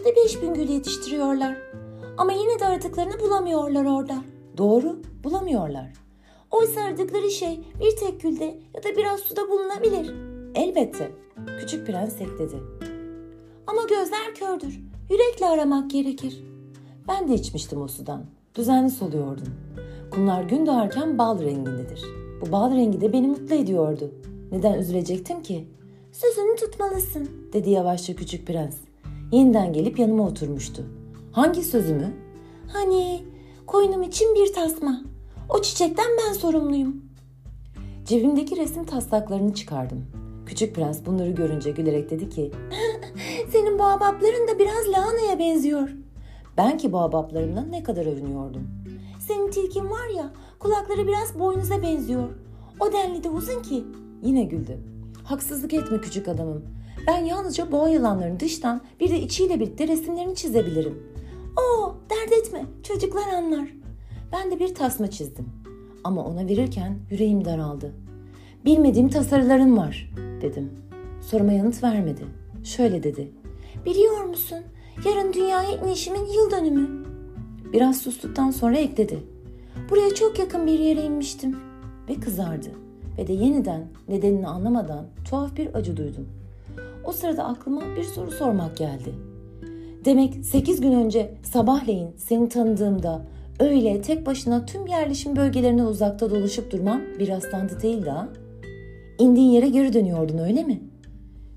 bahçede 5000 gül yetiştiriyorlar. Ama yine de aradıklarını bulamıyorlar orada. Doğru, bulamıyorlar. Oysa aradıkları şey bir tek gülde ya da biraz suda bulunabilir. Elbette. Küçük prens ekledi. Ama gözler kördür. Yürekle aramak gerekir. Ben de içmiştim o sudan. Düzenli soluyordum. Kumlar gün doğarken bal rengindedir. Bu bal rengi de beni mutlu ediyordu. Neden üzülecektim ki? Sözünü tutmalısın. Dedi yavaşça küçük prens. Yeniden gelip yanıma oturmuştu. Hangi sözümü? Hani koynum için bir tasma. O çiçekten ben sorumluyum. Cebimdeki resim taslaklarını çıkardım. Küçük prens bunları görünce gülerek dedi ki Senin bu ahbapların da biraz lahanaya benziyor. ben ki bu abaplarımdan ne kadar övünüyordum. Senin tilkin var ya kulakları biraz boynuza benziyor. O denli de uzun ki. Yine güldü. Haksızlık etme küçük adamım. Ben yalnızca boğa yılanlarının dıştan bir de içiyle birlikte resimlerini çizebilirim. Oo dert etme çocuklar anlar. Ben de bir tasma çizdim. Ama ona verirken yüreğim daraldı. Bilmediğim tasarıların var dedim. Soruma yanıt vermedi. Şöyle dedi. Biliyor musun yarın dünyaya inişimin yıl dönümü. Biraz sustuktan sonra ekledi. Buraya çok yakın bir yere inmiştim. Ve kızardı. Ve de yeniden nedenini anlamadan tuhaf bir acı duydum. O sırada aklıma bir soru sormak geldi. Demek 8 gün önce sabahleyin seni tanıdığımda öyle tek başına tüm yerleşim bölgelerine uzakta dolaşıp durman bir rastlantı değildi ha? İndiğin yere geri dönüyordun öyle mi?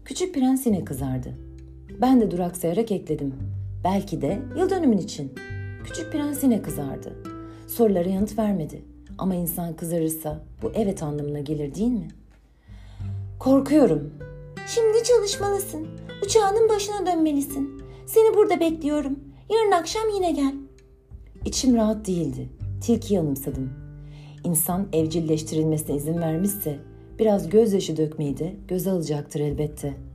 Küçük prens yine kızardı. Ben de duraksayarak ekledim. Belki de yıl dönümün için. Küçük prens yine kızardı. Sorulara yanıt vermedi. Ama insan kızarırsa bu evet anlamına gelir değil mi? Korkuyorum. Şimdi çalışmalısın. Uçağının başına dönmelisin. Seni burada bekliyorum. Yarın akşam yine gel. İçim rahat değildi. Tilkiyi anımsadım. İnsan evcilleştirilmesine izin vermişse biraz gözyaşı dökmeyi de göze alacaktır elbette.''